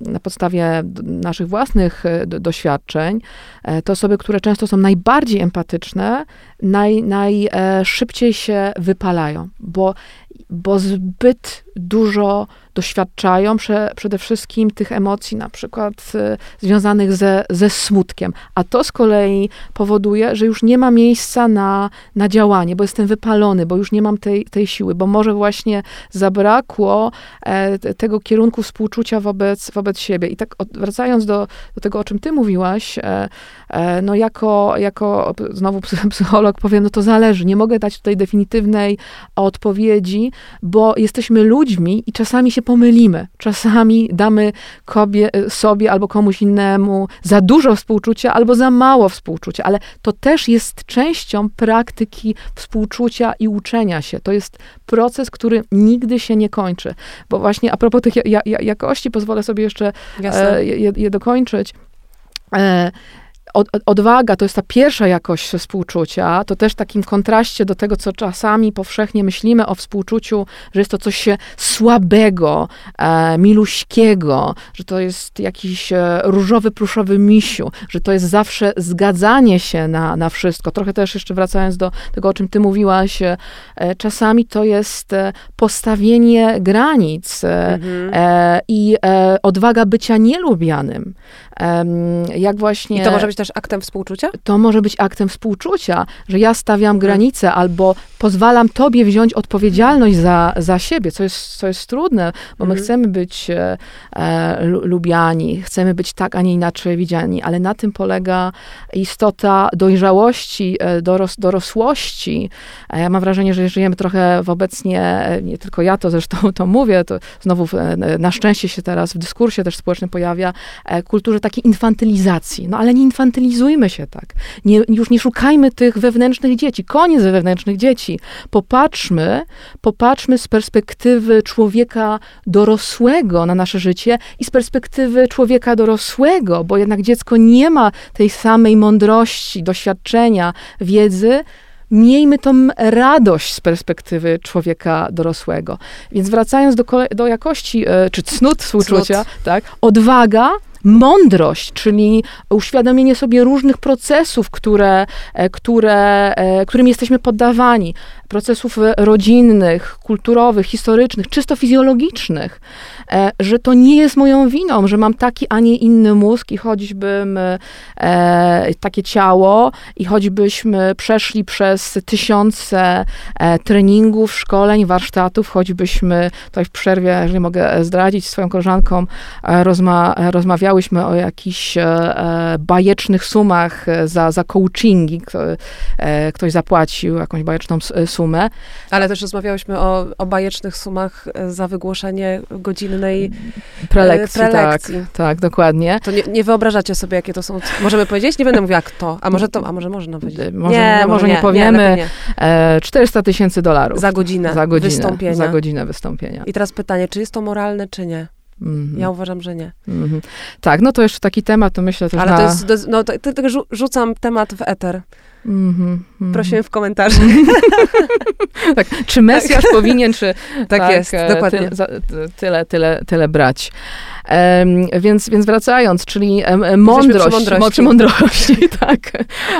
na podstawie naszych własnych e, do- doświadczeń, e, to osoby, które często są najbardziej empatyczne, naj, najszybciej się wypalają, bo, bo zbyt dużo doświadczają prze, przede wszystkim tych emocji, na przykład e, związanych ze, ze smutkiem. A to z kolei powoduje, że już nie ma miejsca na, na działanie, bo jestem wypalony, bo już nie mam tej, tej siły, bo może właśnie zabrakło e, te- tego kierunku współczucia wobec, wobec siebie. I tak od, wracając do, do tego, o czym ty mówiłaś, e, e, no jako, jako znowu psy- psycholog powiem, no to zależy. Nie mogę dać tutaj definitywnej odpowiedzi, bo jesteśmy ludźmi i czasami się pomylimy. Czasami damy kobie, sobie albo komuś innemu za dużo współczucia albo za mało współczucia, ale to też jest częścią praktyki współczucia i uczenia się. To jest proces, który nigdy się nie kończy. Bo właśnie a propos tych ja, ja, jakości, pozwolę sobie jeszcze e, je, je dokończyć. E, od, od- odwaga to jest ta pierwsza jakość współczucia, to też w takim kontraście do tego, co czasami powszechnie myślimy o współczuciu, że jest to coś się słabego, e, miluśkiego, że to jest jakiś e, różowy, pluszowy misiu, że to jest zawsze zgadzanie się na, na wszystko. Trochę też jeszcze wracając do tego, o czym ty mówiłaś, e, czasami to jest e, postawienie granic, e, Mhm. e, i odwaga bycia nielubianym. Jak właśnie... I to może być też aktem współczucia? to może być aktem współczucia, że ja stawiam Mhm. granice albo pozwalam tobie wziąć odpowiedzialność za, za siebie, co jest, co jest trudne, bo my Mhm. chcemy być e, e, lu- lubiani, chcemy być tak, a nie inaczej widziani, ale na tym polega istota dojrzałości, e, doros, dorosłości. Ja mam wrażenie, że żyjemy trochę w obecnie, nie tylko ja to zresztą to mówię, to znowu e, na szczęście się teraz w dyskursie też społecznym pojawia, kulturze takiej infantylizacji. No ale nie infantylizujmy się tak. Nie, już nie szukajmy tych wewnętrznych dzieci. Koniec wewnętrznych dzieci. Popatrzmy, popatrzmy z perspektywy człowieka dorosłego na nasze życie i z perspektywy człowieka dorosłego, bo jednak dziecko nie ma tej samej mądrości, doświadczenia, wiedzy, Miejmy tą radość z perspektywy człowieka dorosłego. Więc wracając do, do jakości, e, czy cnót współczucia, tak, odwaga, mądrość, czyli uświadomienie sobie różnych procesów, które, e, które, e, którym jesteśmy poddawani. Procesów e, rodzinnych, kulturowych, historycznych, czysto fizjologicznych, e, że to nie jest moją winą, że mam taki, a nie inny mózg i choćbym e, takie ciało i choćbyśmy przeszli przez tysiące treningów, szkoleń, warsztatów, choćbyśmy tutaj w przerwie, jeżeli mogę zdradzić swoją koleżanką, rozma, rozmawiałyśmy o jakichś bajecznych sumach za, za coachingi, kto, ktoś zapłacił jakąś bajeczną s- e, sumę. Ale też rozmawiałyśmy o, o bajecznych sumach e, za wygłoszenie godzinnej Prelekcji, prelekcji. tak, tak, dokładnie. To nie, nie wyobrażacie sobie, jakie to są. Możemy powiedzieć? Nie będę mówiła kto. A może to, a może można powiedzieć. E, Może, może nie, powiemy. lepiej E, 400 tysięcy dolarów. nie. Za godzinę, za godzinę, wystąpienia. za godzinę wystąpienia. I teraz pytanie, czy jest to moralne, czy nie? Mm -hmm. Ja uważam, że nie. Mm -hmm. Tak, no to jeszcze taki temat, to myślę też Ale na... to jest, no to, to, to rzucam temat w eter. Mm -hmm, Prosiłem w komentarzu. tak, czy Mesjasz tak. powinien, czy... Tak, tak jest, e, dokładnie. Ty, za, tyle, tyle, tyle brać. Um, więc, więc wracając, czyli um, mądrość, przy mądrości, przy mądrości tak.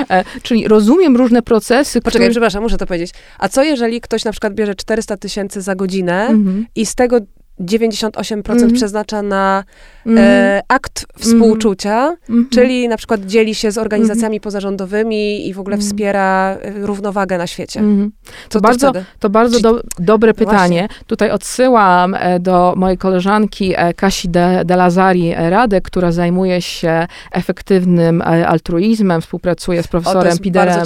E, czyli rozumiem różne procesy, Poczekaj, które... przepraszam, muszę to powiedzieć. A co jeżeli ktoś na przykład bierze 400 tysięcy za godzinę mm -hmm. i z tego 98% mm. przeznacza na mm. e, akt współczucia, mm. czyli na przykład dzieli się z organizacjami pozarządowymi i w ogóle wspiera e, równowagę na świecie. To, to, bardzo, to bardzo do, dobre pytanie. Właśnie. Tutaj odsyłam e, do mojej koleżanki e, Kasi de, de Lazari Radek, która zajmuje się efektywnym altruizmem, współpracuje z profesorem Piderem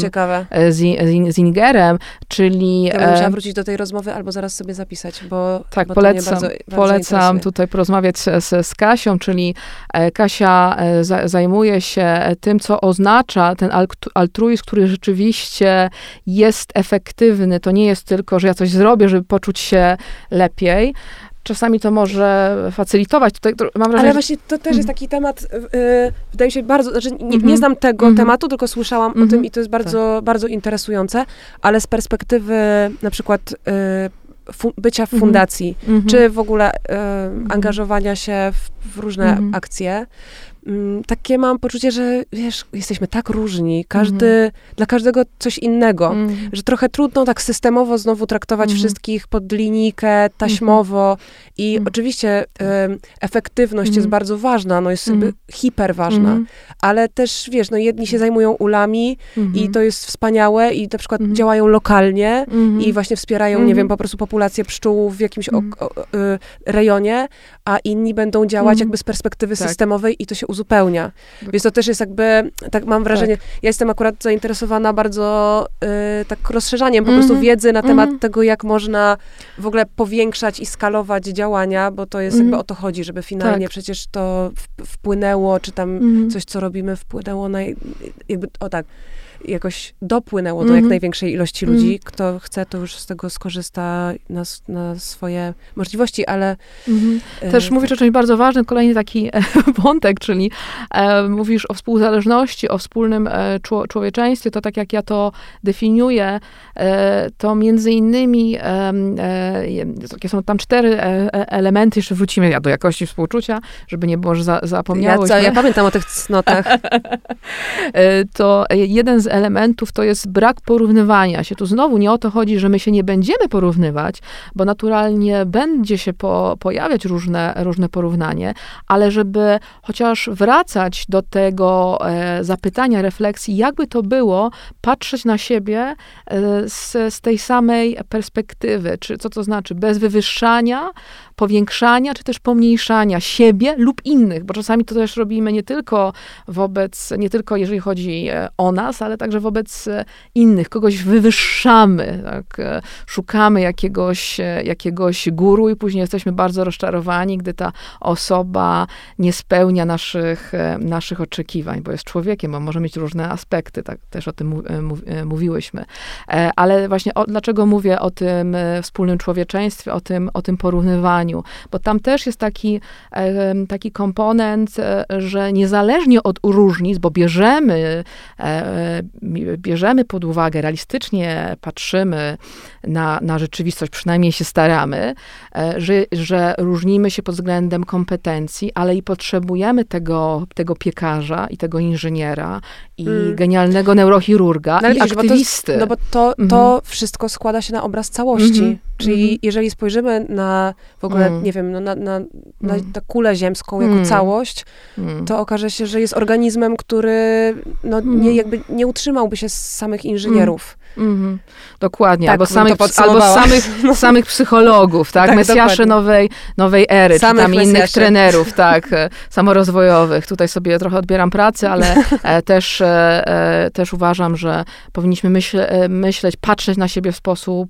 Zingerem, czyli... Ja bym musiała wrócić do tej rozmowy albo zaraz sobie zapisać, bo, tak, bo polecam. bardzo Polecam tutaj porozmawiać z, z, Kasią, czyli e, Kasia e, zajmuje się tym, co oznacza ten altruizm, który rzeczywiście jest efektywny. To nie jest tylko, że ja coś zrobię, żeby poczuć się lepiej, czasami to może facylitować. Tutaj mam wrażenie, Ale właśnie to też jest mhm. taki temat, yy, wydaje mi się bardzo, znaczy nie, nie mhm. znam tego mm -hmm. tematu, tylko słyszałam mm -hmm. o tym i to jest bardzo, tak. bardzo interesujące, ale z perspektywy na przykład yy, bycia w mhm. fundacji, mm -hmm. czy w ogóle y, angażowania się w, w różne mm -hmm. akcje, takie mam poczucie, że wiesz, jesteśmy tak różni, każdy, mm. dla każdego coś innego, mm. że trochę trudno tak systemowo znowu traktować mm. wszystkich pod linijkę, taśmowo mm. i mm. oczywiście efektywność jest mhm. bardzo ważna, no jest mhm. hiper ważna, mhm. ale też wiesz, no jedni się zajmują ulami i to jest wspaniałe i na przykład działają lokalnie i właśnie wspierają, nie wiem, po prostu populację pszczół w jakimś o, o, y, rejonie, a inni będą działać jakby z perspektywy tak. systemowej i to się uzupełnia. Więc to też jest jakby, tak mam wrażenie, tak. ja jestem akurat zainteresowana bardzo y, tak rozszerzaniem po mm -hmm. prostu wiedzy na temat mm -hmm. tego, jak można w ogóle powiększać i skalować działania, bo to jest mm -hmm. jakby mhm. o to chodzi, żeby finalnie tak. przecież to wpłynęło, czy tam mhm. coś, co robimy, wpłynęło na, jakby, o tak, jakoś dopłynęło mm -hmm. do jak mhm. największej ilości ludzi. Mm -hmm. Kto chce, to już z tego skorzysta na, na swoje możliwości, ale... Mm -hmm. Też e, mówisz o czymś bardzo ważnym, kolejny taki e, wątek, czyli e, mówisz o współzależności, o wspólnym e, człowieczeństwie, to tak jak ja to definiuję, e, to między innymi jakie są tam cztery elementy, jeszcze wrócimy ja do jakości współczucia, żeby nie było, że za, zapomniałeś. Ja, co, ja pamiętam o tych cnotach. to jeden z elementów to jest brak porównywania się. Tu znowu nie o to chodzi, że my się nie będziemy porównywać, bo naturalnie będzie się po, pojawiać różne, różne porównanie, ale żeby chociaż wracać do tego e, zapytania, refleksji, jakby to było patrzeć na siebie e, z, z tej samej perspektywy, czy co to znaczy, bez wywyższania, powiększania, czy też pomniejszania siebie lub innych, bo czasami to też robimy nie tylko wobec, nie tylko jeżeli chodzi e, o nas, ale także wobec e, innych. Kogoś wywyższamy, tak? E, szukamy jakiegoś, jakiegoś guru i później jesteśmy bardzo rozczarowani, gdy ta osoba nie spełnia naszych, naszych oczekiwań, bo jest człowiekiem, bo może mieć różne aspekty, tak też o tym mówiłyśmy. Ale właśnie o, dlaczego mówię o tym wspólnym człowieczeństwie, o tym, o tym porównywaniu, bo tam też jest taki, taki komponent, e, że niezależnie od różnic, bo bierzemy, e, bierzemy pod uwagę, realistycznie patrzymy na, na rzeczywistość, przynajmniej się staramy, e, że, że różnimy się pod względem kompetencji, ale i potrzebujemy tego, tego piekarza i tego inżyniera i mm. genialnego neurochirurga no, i widzisz, aktywisty. Bo to, no bo to, to mm. wszystko składa się na obraz całości. Mm -hmm. Czyli mm -hmm. jeżeli spojrzymy na w ogóle, mm. nie wiem, no, na, na, na, mm. na kulę ziemską jako całość, to okaże się, że jest organizmem, który no, nie, jakby nie utrzymałby się z samych inżynierów. Mm-hmm. Dokładnie, tak, albo, samych, albo samych, samych psychologów, tak? tak Mesjasze nowej, nowej ery, samych czy tam mesjaszy. innych trenerów, tak, e, samorozwojowych. Tutaj sobie trochę odbieram pracy, ale e, też, e, też uważam, że powinniśmy myśl, myśleć, patrzeć na siebie w sposób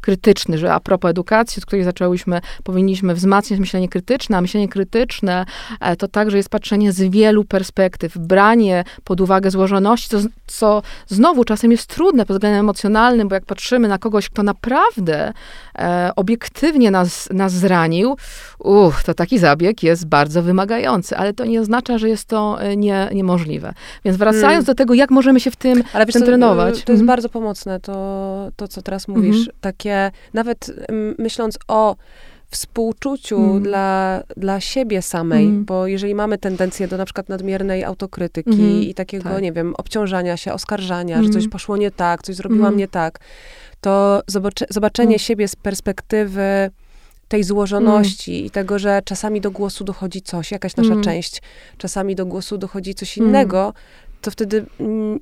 krytyczny, że a propos edukacji, od której zaczęłyśmy, powinniśmy wzmacniać myślenie krytyczne, a myślenie krytyczne to także jest patrzenie z wielu perspektyw, branie pod uwagę złożoności, co, co znowu czasem jest trudne pod względem emocjonalnym, bo jak patrzymy na kogoś, kto naprawdę e, obiektywnie nas, nas zranił, uch, to taki zabieg jest bardzo wymagający, ale to nie oznacza, że jest to e, nie, niemożliwe. Więc wracając hmm. do tego, jak możemy się w tym, ale w tym trenować. To jest mhm. bardzo pomocne, to, to co teraz mówisz. Mhm. Takie, nawet myśląc o współczuciu mm. dla, dla siebie samej, mm. bo jeżeli mamy tendencję do na przykład nadmiernej autokrytyki mm. i takiego, tak. nie wiem, obciążania się, oskarżania, że coś mm. poszło nie tak, coś zrobiłam mm. nie tak, to zobacze, zobaczenie mm. siebie z perspektywy tej złożoności mm. i tego, że czasami do głosu dochodzi coś, jakaś nasza mm. część, czasami do głosu dochodzi coś innego, mm to wtedy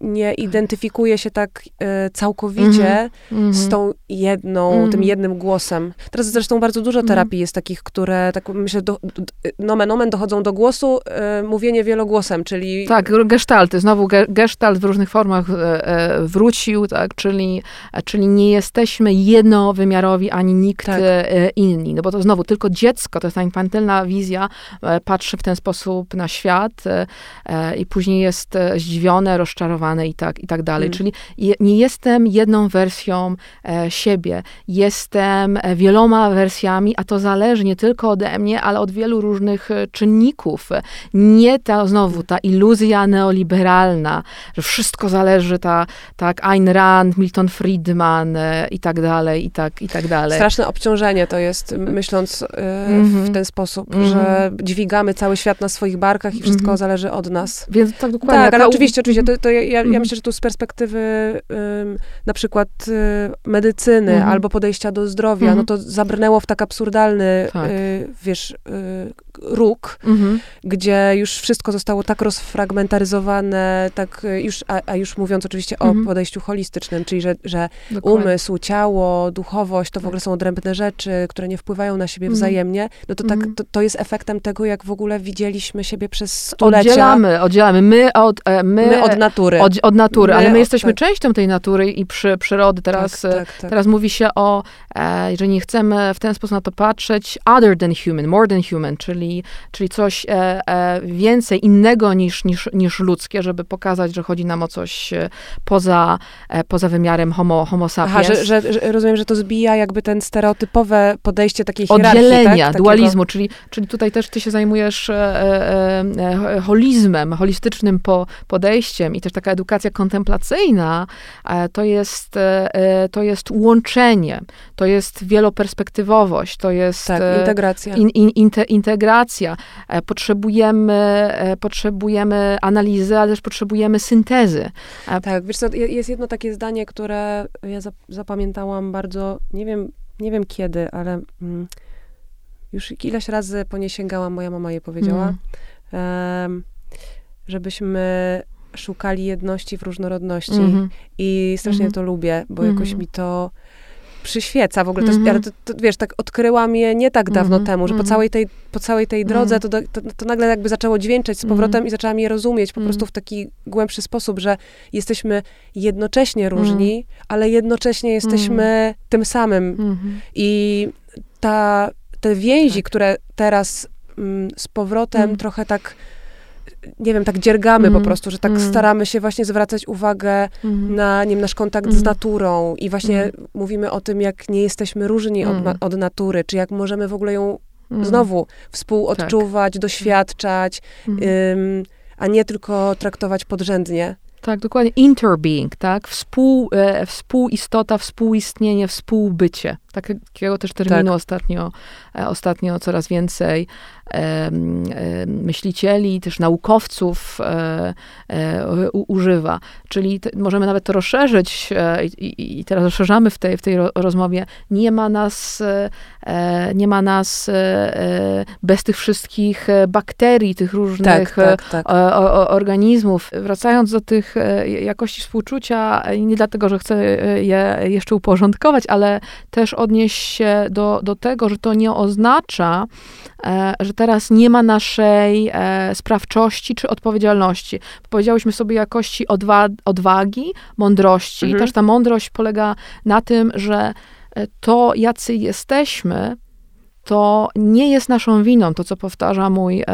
nie identyfikuje się tak e, całkowicie mm -hmm. z tą jedną, mm -hmm. tym jednym głosem. Teraz zresztą bardzo dużo mhm. terapii jest takich, które, tak myślę, do, do, nomen omen dochodzą do głosu, e, mówienie wielogłosem, czyli... Tak, gestalty, znowu ge, gestalt w różnych formach e, e wrócił, tak, czyli, czyli nie jesteśmy jednowymiarowi, ani nikt tak. E, inni, no bo to znowu tylko dziecko, to jest ta infantylna wizja, e, patrzy w ten sposób na świat i później jest zdziwione, rozczarowane i tak, i tak dalej. Mm. Czyli je, nie jestem jedną wersją e, siebie, jestem e, wieloma wersjami, a to zależy nie tylko ode mnie, ale od wielu różnych e, czynników. Nie ta, znowu, ta iluzja neoliberalna, że wszystko zależy, ta, tak, Ayn Rand, Milton Friedman e, i tak dalej, i tak, i tak dalej. Straszne obciążenie to jest, myśląc e, mm -hmm. w mhm. ten sposób, mm -hmm. że dźwigamy cały świat na swoich barkach i wszystko mm -hmm. zależy od nas. Więc tak dokładnie. Tak, ale oczywiście, oczywiście, to, to ja, ja, mhm. myślę, że tu z perspektywy um, na przykład y, medycyny mhm. albo podejścia do zdrowia, no to zabrnęło w tak absurdalny, tak. Y, wiesz, y, róg, gdzie już wszystko zostało tak rozfragmentaryzowane, tak już, a, a już mówiąc oczywiście o podejściu holistycznym, czyli że, że umysł, ciało, duchowość, to w ogóle tak. są odrębne rzeczy, które nie wpływają na siebie wzajemnie, no to tak, to, to jest efektem tego, jak w ogóle widzieliśmy siebie przez stulecia. Oddzielamy, oddzielamy. My od, e, my, my od natury. Od, od natury, my ale my jesteśmy tak. częścią tej natury i przy, przyrody. Teraz, tak, tak, tak. teraz mówi się o, e, że nie chcemy w ten sposób na to patrzeć, other than human, more than human, czyli, czyli coś e, e, więcej innego niż, niż, niż ludzkie, żeby pokazać, że chodzi nam o coś e, poza, poza wymiarem homo, homo sapiens. Aha, że, że, że, rozumiem, że to zbija jakby ten stereotypowe podejście takiej hierarchii, Oddzielenia, tak? dualizmu, czyli, czyli tutaj też ty się zajmujesz holizmem, holistycznym po, podejściem i też taka edukacja kontemplacyjna to jest, to jest łączenie, to jest wieloperspektywowość, to jest tak, integracja. In, in, inte, integracja. Potrzebujemy, potrzebujemy analizy, ale też potrzebujemy syntezy. Tak, wiesz co, jest jedno takie zdanie, które ja zapamiętałam bardzo, nie wiem, nie wiem kiedy, ale mm, już ileś razy po nie sięgałam, moja mama je powiedziała. Mm żebyśmy szukali jedności w różnorodności. Mm-hmm. I strasznie mm-hmm. to lubię, bo mm-hmm. jakoś mi to przyświeca w ogóle. To, mm-hmm. ale to, to, wiesz, tak odkryłam je nie tak dawno mm-hmm. temu, że po mm-hmm. całej tej, po całej tej drodze to, to, to, nagle jakby zaczęło dźwięczeć z powrotem i zaczęłam je rozumieć po prostu w taki głębszy sposób, że jesteśmy jednocześnie różni, ale jednocześnie jesteśmy tym samym. I ta, te więzi, tak. które teraz mm, z powrotem trochę tak nie wiem, tak dziergamy mm. po mhm. prostu, że tak mm. staramy się właśnie zwracać uwagę mm. na, nie wiem, nasz kontakt z mhm. naturą i właśnie mhm. mówimy o tym, jak nie jesteśmy różni od, od natury, czy jak możemy w ogóle ją znowu współodczuwać, tak. doświadczać, ym, a nie tylko traktować podrzędnie. Tak, dokładnie. Interbeing, tak? Współ, e, współistota, współistnienie, współbycie. Takiego też terminu tak. ostatnio, e, ostatnio coraz więcej myślicieli, też naukowców e, e, używa. Czyli możemy nawet to rozszerzyć i, i teraz rozszerzamy w tej, w tej rozmowie. Nie ma nas, nie ma nas bez tych wszystkich bakterii, tych różnych tak, tak, tak. organizmów. Wracając do tych jakości współczucia, nie dlatego, że chcę je jeszcze uporządkować, ale też odnieść się do, do tego, że to nie oznacza, e, że teraz nie ma naszej e, sprawczości czy odpowiedzialności. Powiedziałyśmy sobie jakości odwa odwagi, mądrości. Mhm. Też ta mądrość polega na tym, że e, to, jacy jesteśmy, to nie jest naszą winą, to co powtarza mój,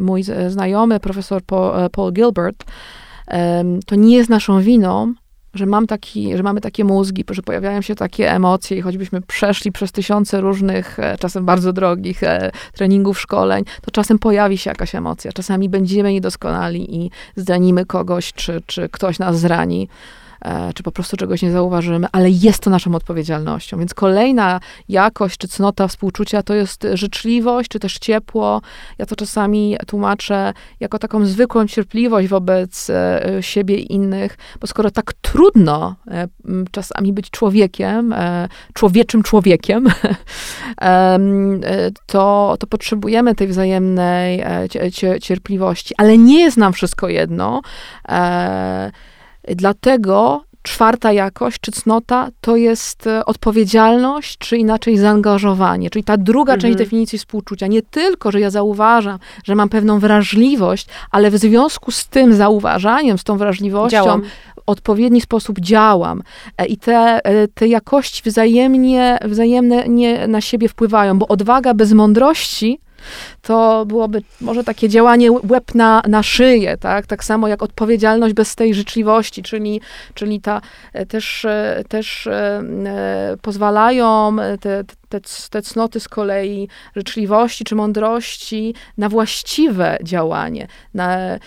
mój znajomy, profesor Paul Gilbert, to nie jest naszą winą, że, mam taki, że mamy takie mózgi, że pojawiają się takie emocje i choćbyśmy przeszli przez tysiące różnych, e, czasem bardzo drogich e, treningów, szkoleń, to czasem pojawi się jakaś emocja. Czasami będziemy niedoskonali i zranimy kogoś, czy, czy ktoś nas zrani. E, czy po prostu czegoś nie zauważymy, ale jest to naszą odpowiedzialnością. Więc kolejna jakość czy cnota współczucia to jest życzliwość, czy też ciepło. Ja to czasami tłumaczę jako taką zwykłą cierpliwość wobec e, siebie i innych, bo skoro tak trudno e, czasami być człowiekiem, człowieczym człowiekiem, to, to potrzebujemy tej wzajemnej cierpliwości, ale nie jest nam wszystko jedno. Dlatego czwarta jakość, czy cnota, to jest e, odpowiedzialność, czy inaczej zaangażowanie, czyli ta druga mhm. część definicji współczucia. Nie tylko, że ja zauważam, że mam pewną wrażliwość, ale w związku z tym zauważaniem, z tą wrażliwością, działam. w odpowiedni sposób działam. E, I te, e, te jakości wzajemnie, wzajemnie na siebie wpływają, bo odwaga bez mądrości to byłoby może takie działanie łeb na, na szyję, tak? Tak samo jak odpowiedzialność bez tej życzliwości, czyli, czyli ta e, też, e, też e, pozwalają te, te, te cnoty z kolei życzliwości czy mądrości na właściwe działanie, na,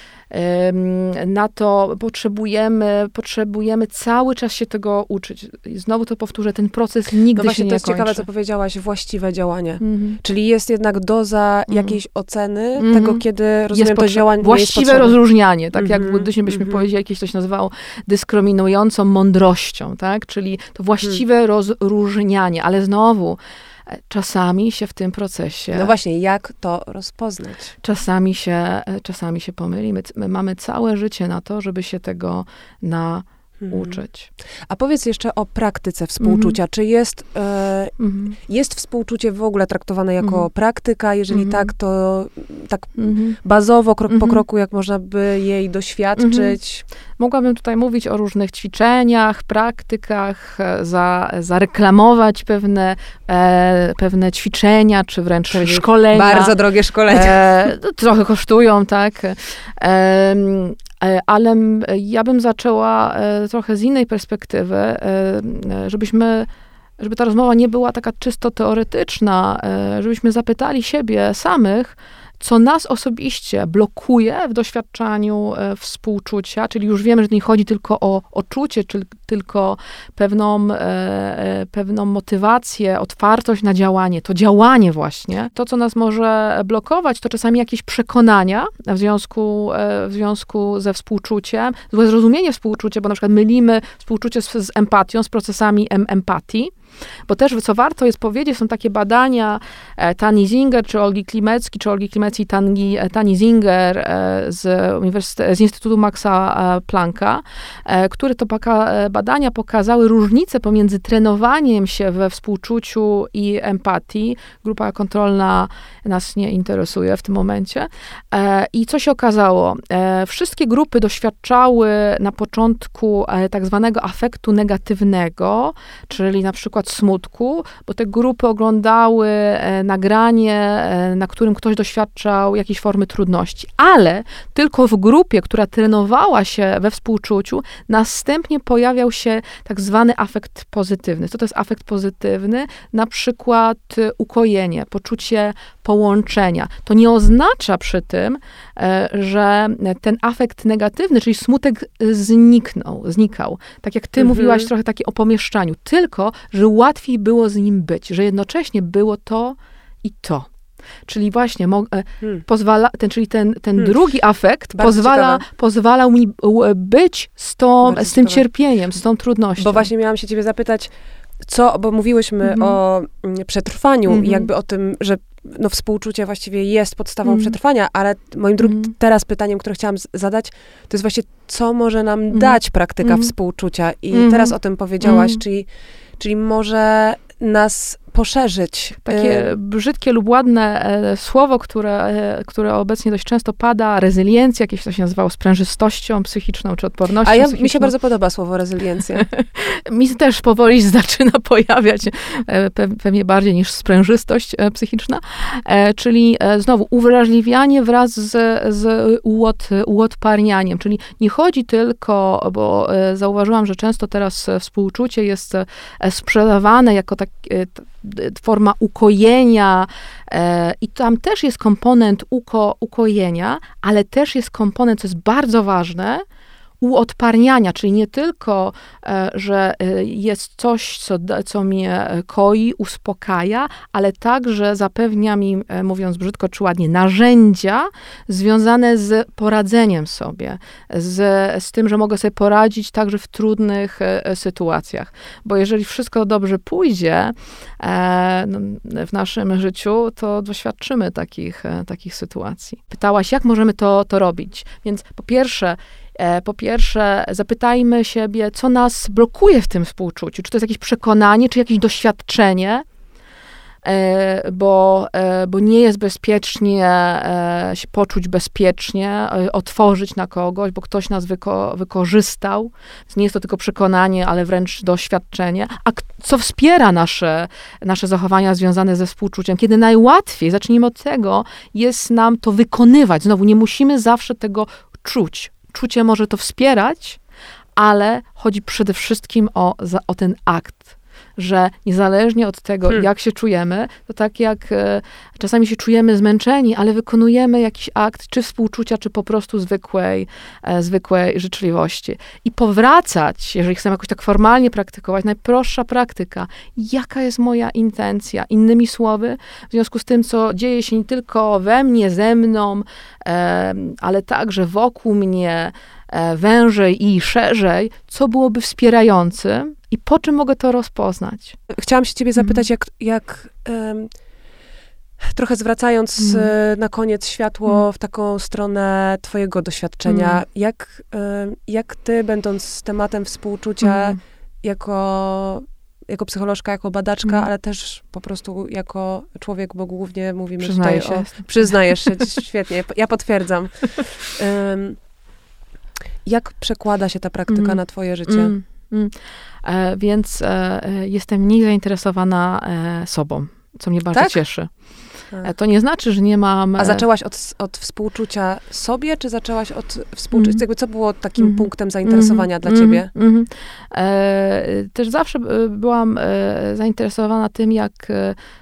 na to potrzebujemy, potrzebujemy cały czas się tego uczyć. I znowu to powtórzę, ten proces nigdy no się nie to jest kończy. ciekawe, co powiedziałaś, właściwe działanie. Mhm. Czyli jest jednak doza mhm. jakiejś oceny mhm. tego, kiedy rozumiem to działanie Właściwe rozróżnianie, tak jak w buddyzmie byśmy powiedzieli, jakieś coś nazywało dyskryminującą mądrością, tak? Czyli to właściwe rozróżnianie, ale znowu czasami się w tym procesie. No właśnie, jak to rozpoznać? Czasami się, czasami się pomylimy. My mamy całe życie na to, żeby się tego na mhm. uczyć. A powiedz jeszcze o praktyce współczucia. Mhm. Czy jest, e, mhm. jest współczucie w ogóle traktowane jako mhm. praktyka? Jeżeli mhm. tak, to tak mhm. bazowo, krok po kroku, jak można by jej doświadczyć? Mogłabym tutaj mówić o różnych ćwiczeniach, praktykach, e, za, zareklamować pewne, e, pewne ćwiczenia, czy wręcz Czyli szkolenia. Bardzo drogie szkolenia. E, trochę kosztują, tak. E, ale ja bym zaczęła e, trochę z innej perspektywy, e, żebyśmy żeby ta rozmowa nie była taka czysto teoretyczna, żebyśmy zapytali siebie samych, co nas osobiście blokuje w doświadczaniu e, współczucia, czyli już wiemy, że nie chodzi tylko o odczucie, czy tylko pewną, e, e, pewną motywację, otwartość na działanie, to działanie właśnie. To, co nas może blokować, to czasami jakieś przekonania w związku, w związku ze współczuciem, złe zrozumienie współczucia, bo na przykład mylimy współczucie z, z empatią, z procesami em empatii. Bo też, co warto jest powiedzieć, są takie badania e, Tani Zinger, czy Olgi Klimecki, czy Olgi Klimecki Tani, e, Tani Zinger e, z, z Instytutu Maxa Plancka, które to badania pokazały różnicę pomiędzy trenowaniem się we współczuciu i empatii. Grupa kontrolna nas nie interesuje w tym momencie. I co się okazało? Wszystkie grupy doświadczały na początku tak zwanego afektu negatywnego, czyli na przykład przykład smutku, bo te grupy oglądały e, nagranie, e, na którym ktoś doświadczał jakiejś formy trudności, ale tylko w grupie, która trenowała się we współczuciu, następnie pojawiał się tak zwany afekt pozytywny. Co to jest afekt pozytywny? Na przykład e, ukojenie, poczucie połączenia. To nie oznacza przy tym, że ten afekt negatywny, czyli smutek zniknął, znikał. Tak jak ty mhm. mówiłaś trochę takie o pomieszczaniu, tylko, że łatwiej było z nim być, że jednocześnie było to i to. Czyli właśnie e, hmm. pozwala, ten, czyli ten, ten hmm. drugi afekt pozwala, pozwalał mi być z, tą, z tym cierpieniem, z tą trudnością. Bo właśnie miałam się ciebie zapytać, co, bo mówiłyśmy -hmm. o mm, przetrwaniu -hmm. i jakby o tym, że no, współczucie właściwie jest podstawą mm. przetrwania, ale moim drugim mm. teraz pytaniem, które chciałam zadać, to jest właśnie, co może nam mm. dać praktyka mm. współczucia? I teraz o tym powiedziałaś, czyli, czyli może nas poszerzyć. Takie brzydkie lub ładne e, słowo, które, e, które obecnie dość często pada, rezyliencja, jakieś to się nazywało sprężystością psychiczną czy odpornością A ja, psychiczną. mi się bardzo podoba słowo rezyliencja. mi też powoli zaczyna pojawiać, e, pewnie bardziej niż sprężystość psychiczna, czyli znowu uwrażliwianie wraz z, z ułot, uodparnianiem, czyli nie chodzi tylko, bo zauważyłam, że często teraz współczucie jest sprzedawane jako tak, forma ukojenia e, i tam też jest komponent uko, ukojenia, ale też jest komponent, co jest bardzo ważne, uodparniania, czyli nie tylko, e, że e, jest coś, co, co mnie koi, uspokaja, ale także zapewnia mi, e, mówiąc brzydko czy ładnie, narzędzia związane z poradzeniem sobie, z, z tym, że mogę sobie poradzić także w trudnych sytuacjach. Bo jeżeli wszystko dobrze pójdzie w naszym życiu, to doświadczymy takich, takich sytuacji. Pytałaś, jak możemy to, to robić? Więc po pierwsze, E, po pierwsze, zapytajmy siebie, co nas blokuje w tym współczuciu. Czy to jest jakieś przekonanie, czy jakieś doświadczenie, e, bo, e, bo nie jest bezpiecznie się poczuć bezpiecznie, otworzyć na kogoś, bo ktoś nas wyko wykorzystał. Więc nie jest to tylko przekonanie, ale wręcz doświadczenie. A co wspiera nasze, nasze zachowania związane ze współczuciem? Kiedy najłatwiej, zacznijmy od tego, jest nam to wykonywać. Znowu, nie musimy zawsze tego czuć, czucie może to wspierać, ale chodzi przede wszystkim o, o ten akt, że niezależnie od tego, hmm. jak się czujemy, to tak jak e, czasami się czujemy zmęczeni, ale wykonujemy jakiś akt, czy współczucia, czy po prostu zwykłej, e, zwykłej życzliwości. I powracać, jeżeli chcemy jakoś tak formalnie praktykować, najprostsza praktyka, jaka jest moja intencja? Innymi słowy, w związku z tym, co dzieje się nie tylko we mnie, ze mną, e, ale także wokół mnie, wężej i szerzej, co byłoby wspierającym i po czym mogę to rozpoznać? Chciałam się ciebie zapytać, jak, jak um, trochę zwracając mm. na koniec światło mm. w taką stronę twojego doświadczenia, mm. jak, um, jak ty, będąc tematem współczucia, mm. jako jako psycholożka, jako badaczka, mm. ale też po prostu jako człowiek, bo głównie mówimy Przyznaję tutaj się. o... Przyznajesz się, świetnie, ja potwierdzam. Um, jak przekłada się ta praktyka mm. na twoje życie? Mm. Mm. E, więc e, e, jestem mniej zainteresowana sobą, co mnie bardzo tak? cieszy. Tak. To nie znaczy, że nie mam. A zaczęłaś od, od współczucia sobie, czy zaczęłaś od współczucia? Mm. Jakby co było takim mm. punktem zainteresowania mm. dla ciebie? Mm. E, też zawsze byłam e, zainteresowana tym, jak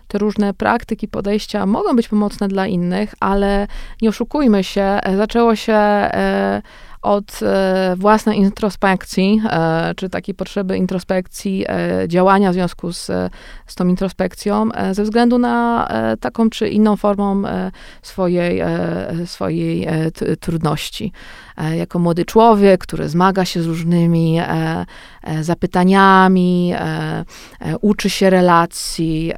te różne praktyki, podejścia mogą być pomocne dla innych, ale nie oszukujmy się, zaczęło się. E, od e, własnej introspekcji, e, czy takiej potrzeby introspekcji, e, działania w związku z, z tą introspekcją, ze względu na taką czy inną formą swojej, swojej trudności. Jako młody człowiek, który zmaga się z różnymi zapytaniami, uczy się relacji,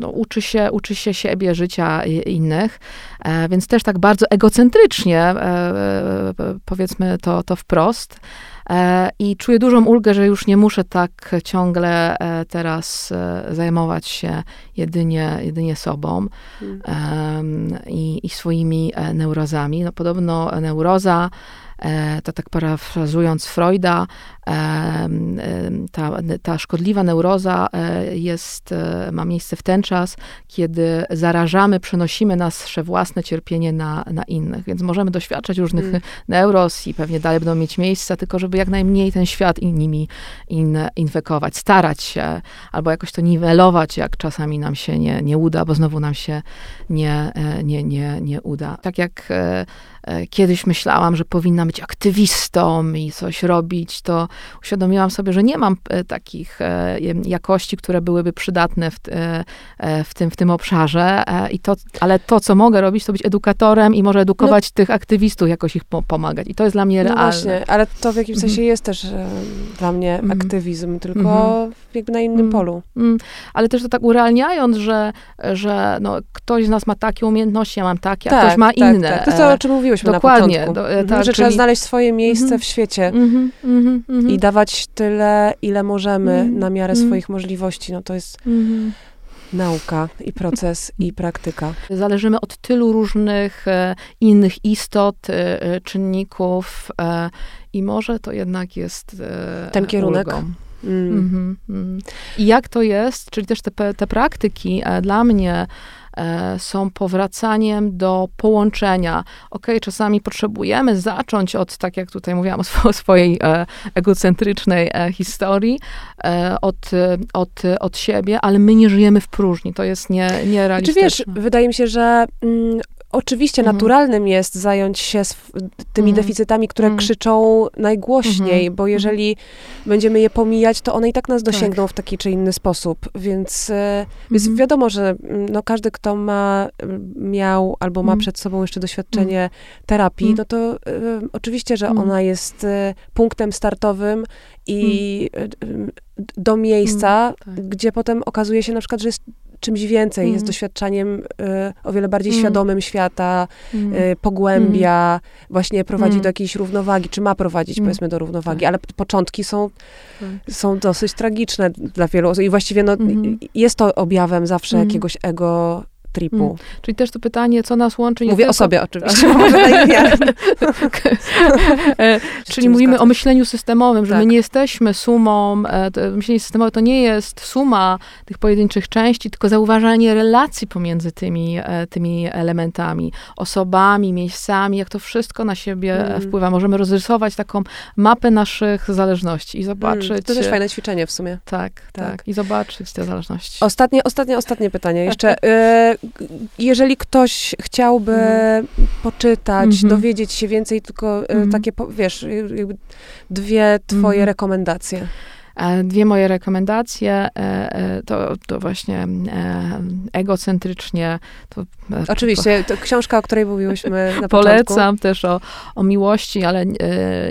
no, uczy, się, uczy się siebie, życia innych, więc też tak bardzo egocentrycznie, powiedzmy to, to wprost, i czuję dużą ulgę, że już nie muszę tak ciągle teraz zajmować się jedynie, jedynie sobą hmm. i, i swoimi neurozami. No, podobno neuroza E, to tak parafrazując Freuda, e, ta, ta szkodliwa neuroza e, jest, ma miejsce w ten czas, kiedy zarażamy, przenosimy nasze własne cierpienie na, na innych. Więc możemy doświadczać różnych mm. neuroz i pewnie dalej będą mieć miejsce, tylko żeby jak najmniej ten świat nimi in, infekować, starać się, albo jakoś to niwelować, jak czasami nam się nie, nie uda, bo znowu nam się nie, nie, nie, nie uda. Tak jak E, kiedyś myślałam, że powinna być aktywistą i coś robić, to uświadomiłam sobie, że nie mam e, takich e, jakości, które byłyby przydatne w, w, tym, w tym obszarze. I to, ale to, co mogę robić, to być edukatorem i może edukować no. tych aktywistów, jakoś ich pomagać. I to jest dla mnie no realne. Właśnie, ale to w jakimś sensie mm. jest też dla mnie mm. aktywizm, tylko mm. jakby na innym polu. Ale też to tak urealniając, że, że no, ktoś z nas ma takie umiejętności, ja mam takie, a tak, ktoś ma tak, inne. Tak. To, co, o czym mówiłyśmy Dokładnie, na początku. Do, tak, że trzeba znaleźć swoje miejsce Mhm. w świecie Mhm, mhm, mhm. i dawać tyle, ile możemy Mhm. na miarę Mhm. swoich możliwości. No to jest Mhm. nauka i proces i praktyka. Zależymy od tylu różnych e, innych istot, e, e, czynników e, i może to jednak jest e, Ten kierunek. Mm. Mhm, mhm. I jak to jest, czyli też te, te praktyki e, dla mnie e, są powracaniem do połączenia. Okej, czasami potrzebujemy zacząć od, tak jak tutaj mówiłam o swo- swojej e, egocentrycznej e, historii, e, od, e, od, od siebie, ale my nie żyjemy w próżni. To jest nie, Czy wiesz, nierealistyczne. wydaje mi się, że mm, oczywiście Mhm. naturalnym jest zająć się tymi Mhm. deficytami, które Mhm. krzyczą najgłośniej, Mhm. bo jeżeli będziemy je pomijać, to one i tak nas Tak. dosięgną w taki czy inny sposób. Więc, e, więc Mhm. wiadomo, że mm, no, każdy, kto ma, miał albo ma Mhm. przed sobą jeszcze doświadczenie terapii, Mhm. no to e, oczywiście, że Mhm. ona jest e, punktem startowym i m, do miejsca, tak. gdzie potem okazuje się na przykład, że jest czymś więcej, jest Mhm. doświadczaniem e, o wiele bardziej Mhm. świadomym świata, Mhm. e, pogłębia, właśnie prowadzi Mhm. do jakiejś równowagi, czy ma prowadzić, Mhm. powiedzmy, do równowagi, Tak. ale początki są, Tak. są dosyć tragiczne dla wielu osób i właściwie no, Mhm. jest to objawem zawsze Mhm. jakiegoś ego tripu. Mhm. Czyli też to pytanie, co nas łączy. Mówię o tylko- sobie oczywiście, tak. E, Czyli mówimy o myśleniu systemowym, że my Tak. nie jesteśmy sumą, e, myślenie systemowe to nie jest suma tych pojedynczych części, tylko zauważanie relacji pomiędzy tymi, e, tymi elementami, osobami, miejscami, jak to wszystko na siebie Mm. wpływa. Możemy rozrysować taką mapę naszych zależności i zobaczyć... Mm, To też fajne ćwiczenie w sumie. Tak, tak, Tak. I zobaczyć te zależności. Ostatnie, ostatnie, ostatnie pytanie jeszcze. Jeżeli ktoś chciałby Mhm. poczytać, Mhm. dowiedzieć się więcej, tylko e, Mhm. takie, wiesz, dwie twoje Mhm. rekomendacje. E, Dwie moje rekomendacje e, e, to, to właśnie egocentrycznie. To, Oczywiście, to książka, o której mówiłyśmy na początku. Polecam też o, o miłości, ale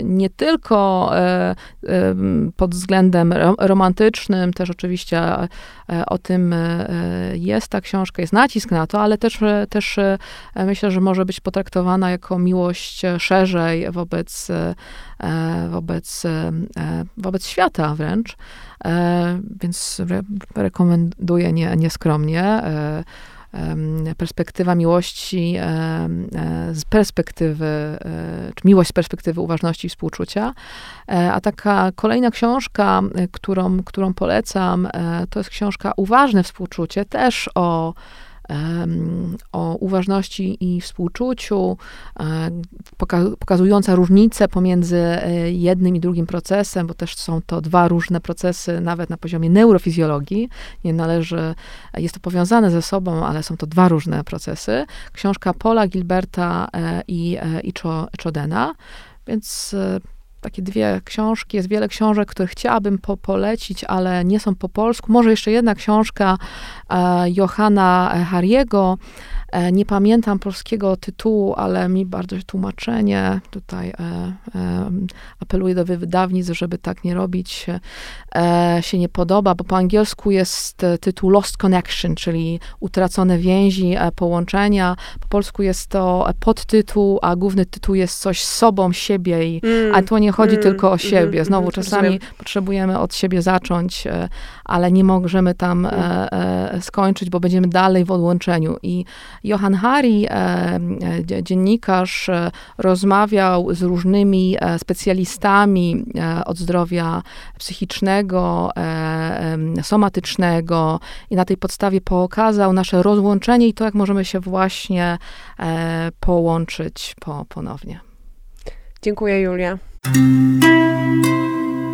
nie tylko pod względem ro- romantycznym, też oczywiście o tym jest ta książka, jest nacisk na to, ale też, też myślę, że może być potraktowana jako miłość szerzej wobec, wobec, wobec świata wręcz. E, Więc re, rekomenduję nie, nieskromnie. E, perspektywa miłości e, z perspektywy, czy miłość z perspektywy uważności i współczucia. A taka kolejna książka, którą, którą polecam, to jest książka Uważne współczucie, też o o uważności i współczuciu, e, poka- pokazująca różnicę pomiędzy e, jednym i drugim procesem, bo też są to dwa różne procesy, nawet na poziomie neurofizjologii. Nie należy, jest to powiązane ze sobą, ale są to dwa różne procesy. Książka Paula Gilberta e, i, e, i Cho- Chodena, więc e, takie dwie książki, jest wiele książek, które chciałabym po, polecić, ale nie są po polsku. Może jeszcze jedna książka e, Johanna Hariego. E, nie pamiętam polskiego tytułu, ale mi bardzo tłumaczenie tutaj e, e, apeluję do wydawnictw, żeby tak nie robić, e, się nie podoba, bo po angielsku jest tytuł Lost Connection, czyli utracone więzi, e, połączenia. Po polsku jest to podtytuł, a główny tytuł jest coś z sobą, siebie i Mm, a tu nie chodzi mm, tylko o mhm, siebie. Znowu mhm, czasami rozumiem. potrzebujemy od siebie zacząć, e, ale nie możemy tam e, e, skończyć, bo będziemy dalej w odłączeniu. I Johan Hari, dzie- dziennikarz, rozmawiał z różnymi specjalistami od zdrowia psychicznego, somatycznego i na tej podstawie pokazał nasze rozłączenie i to, jak możemy się właśnie połączyć po, ponownie. Dziękuję, Julia. Música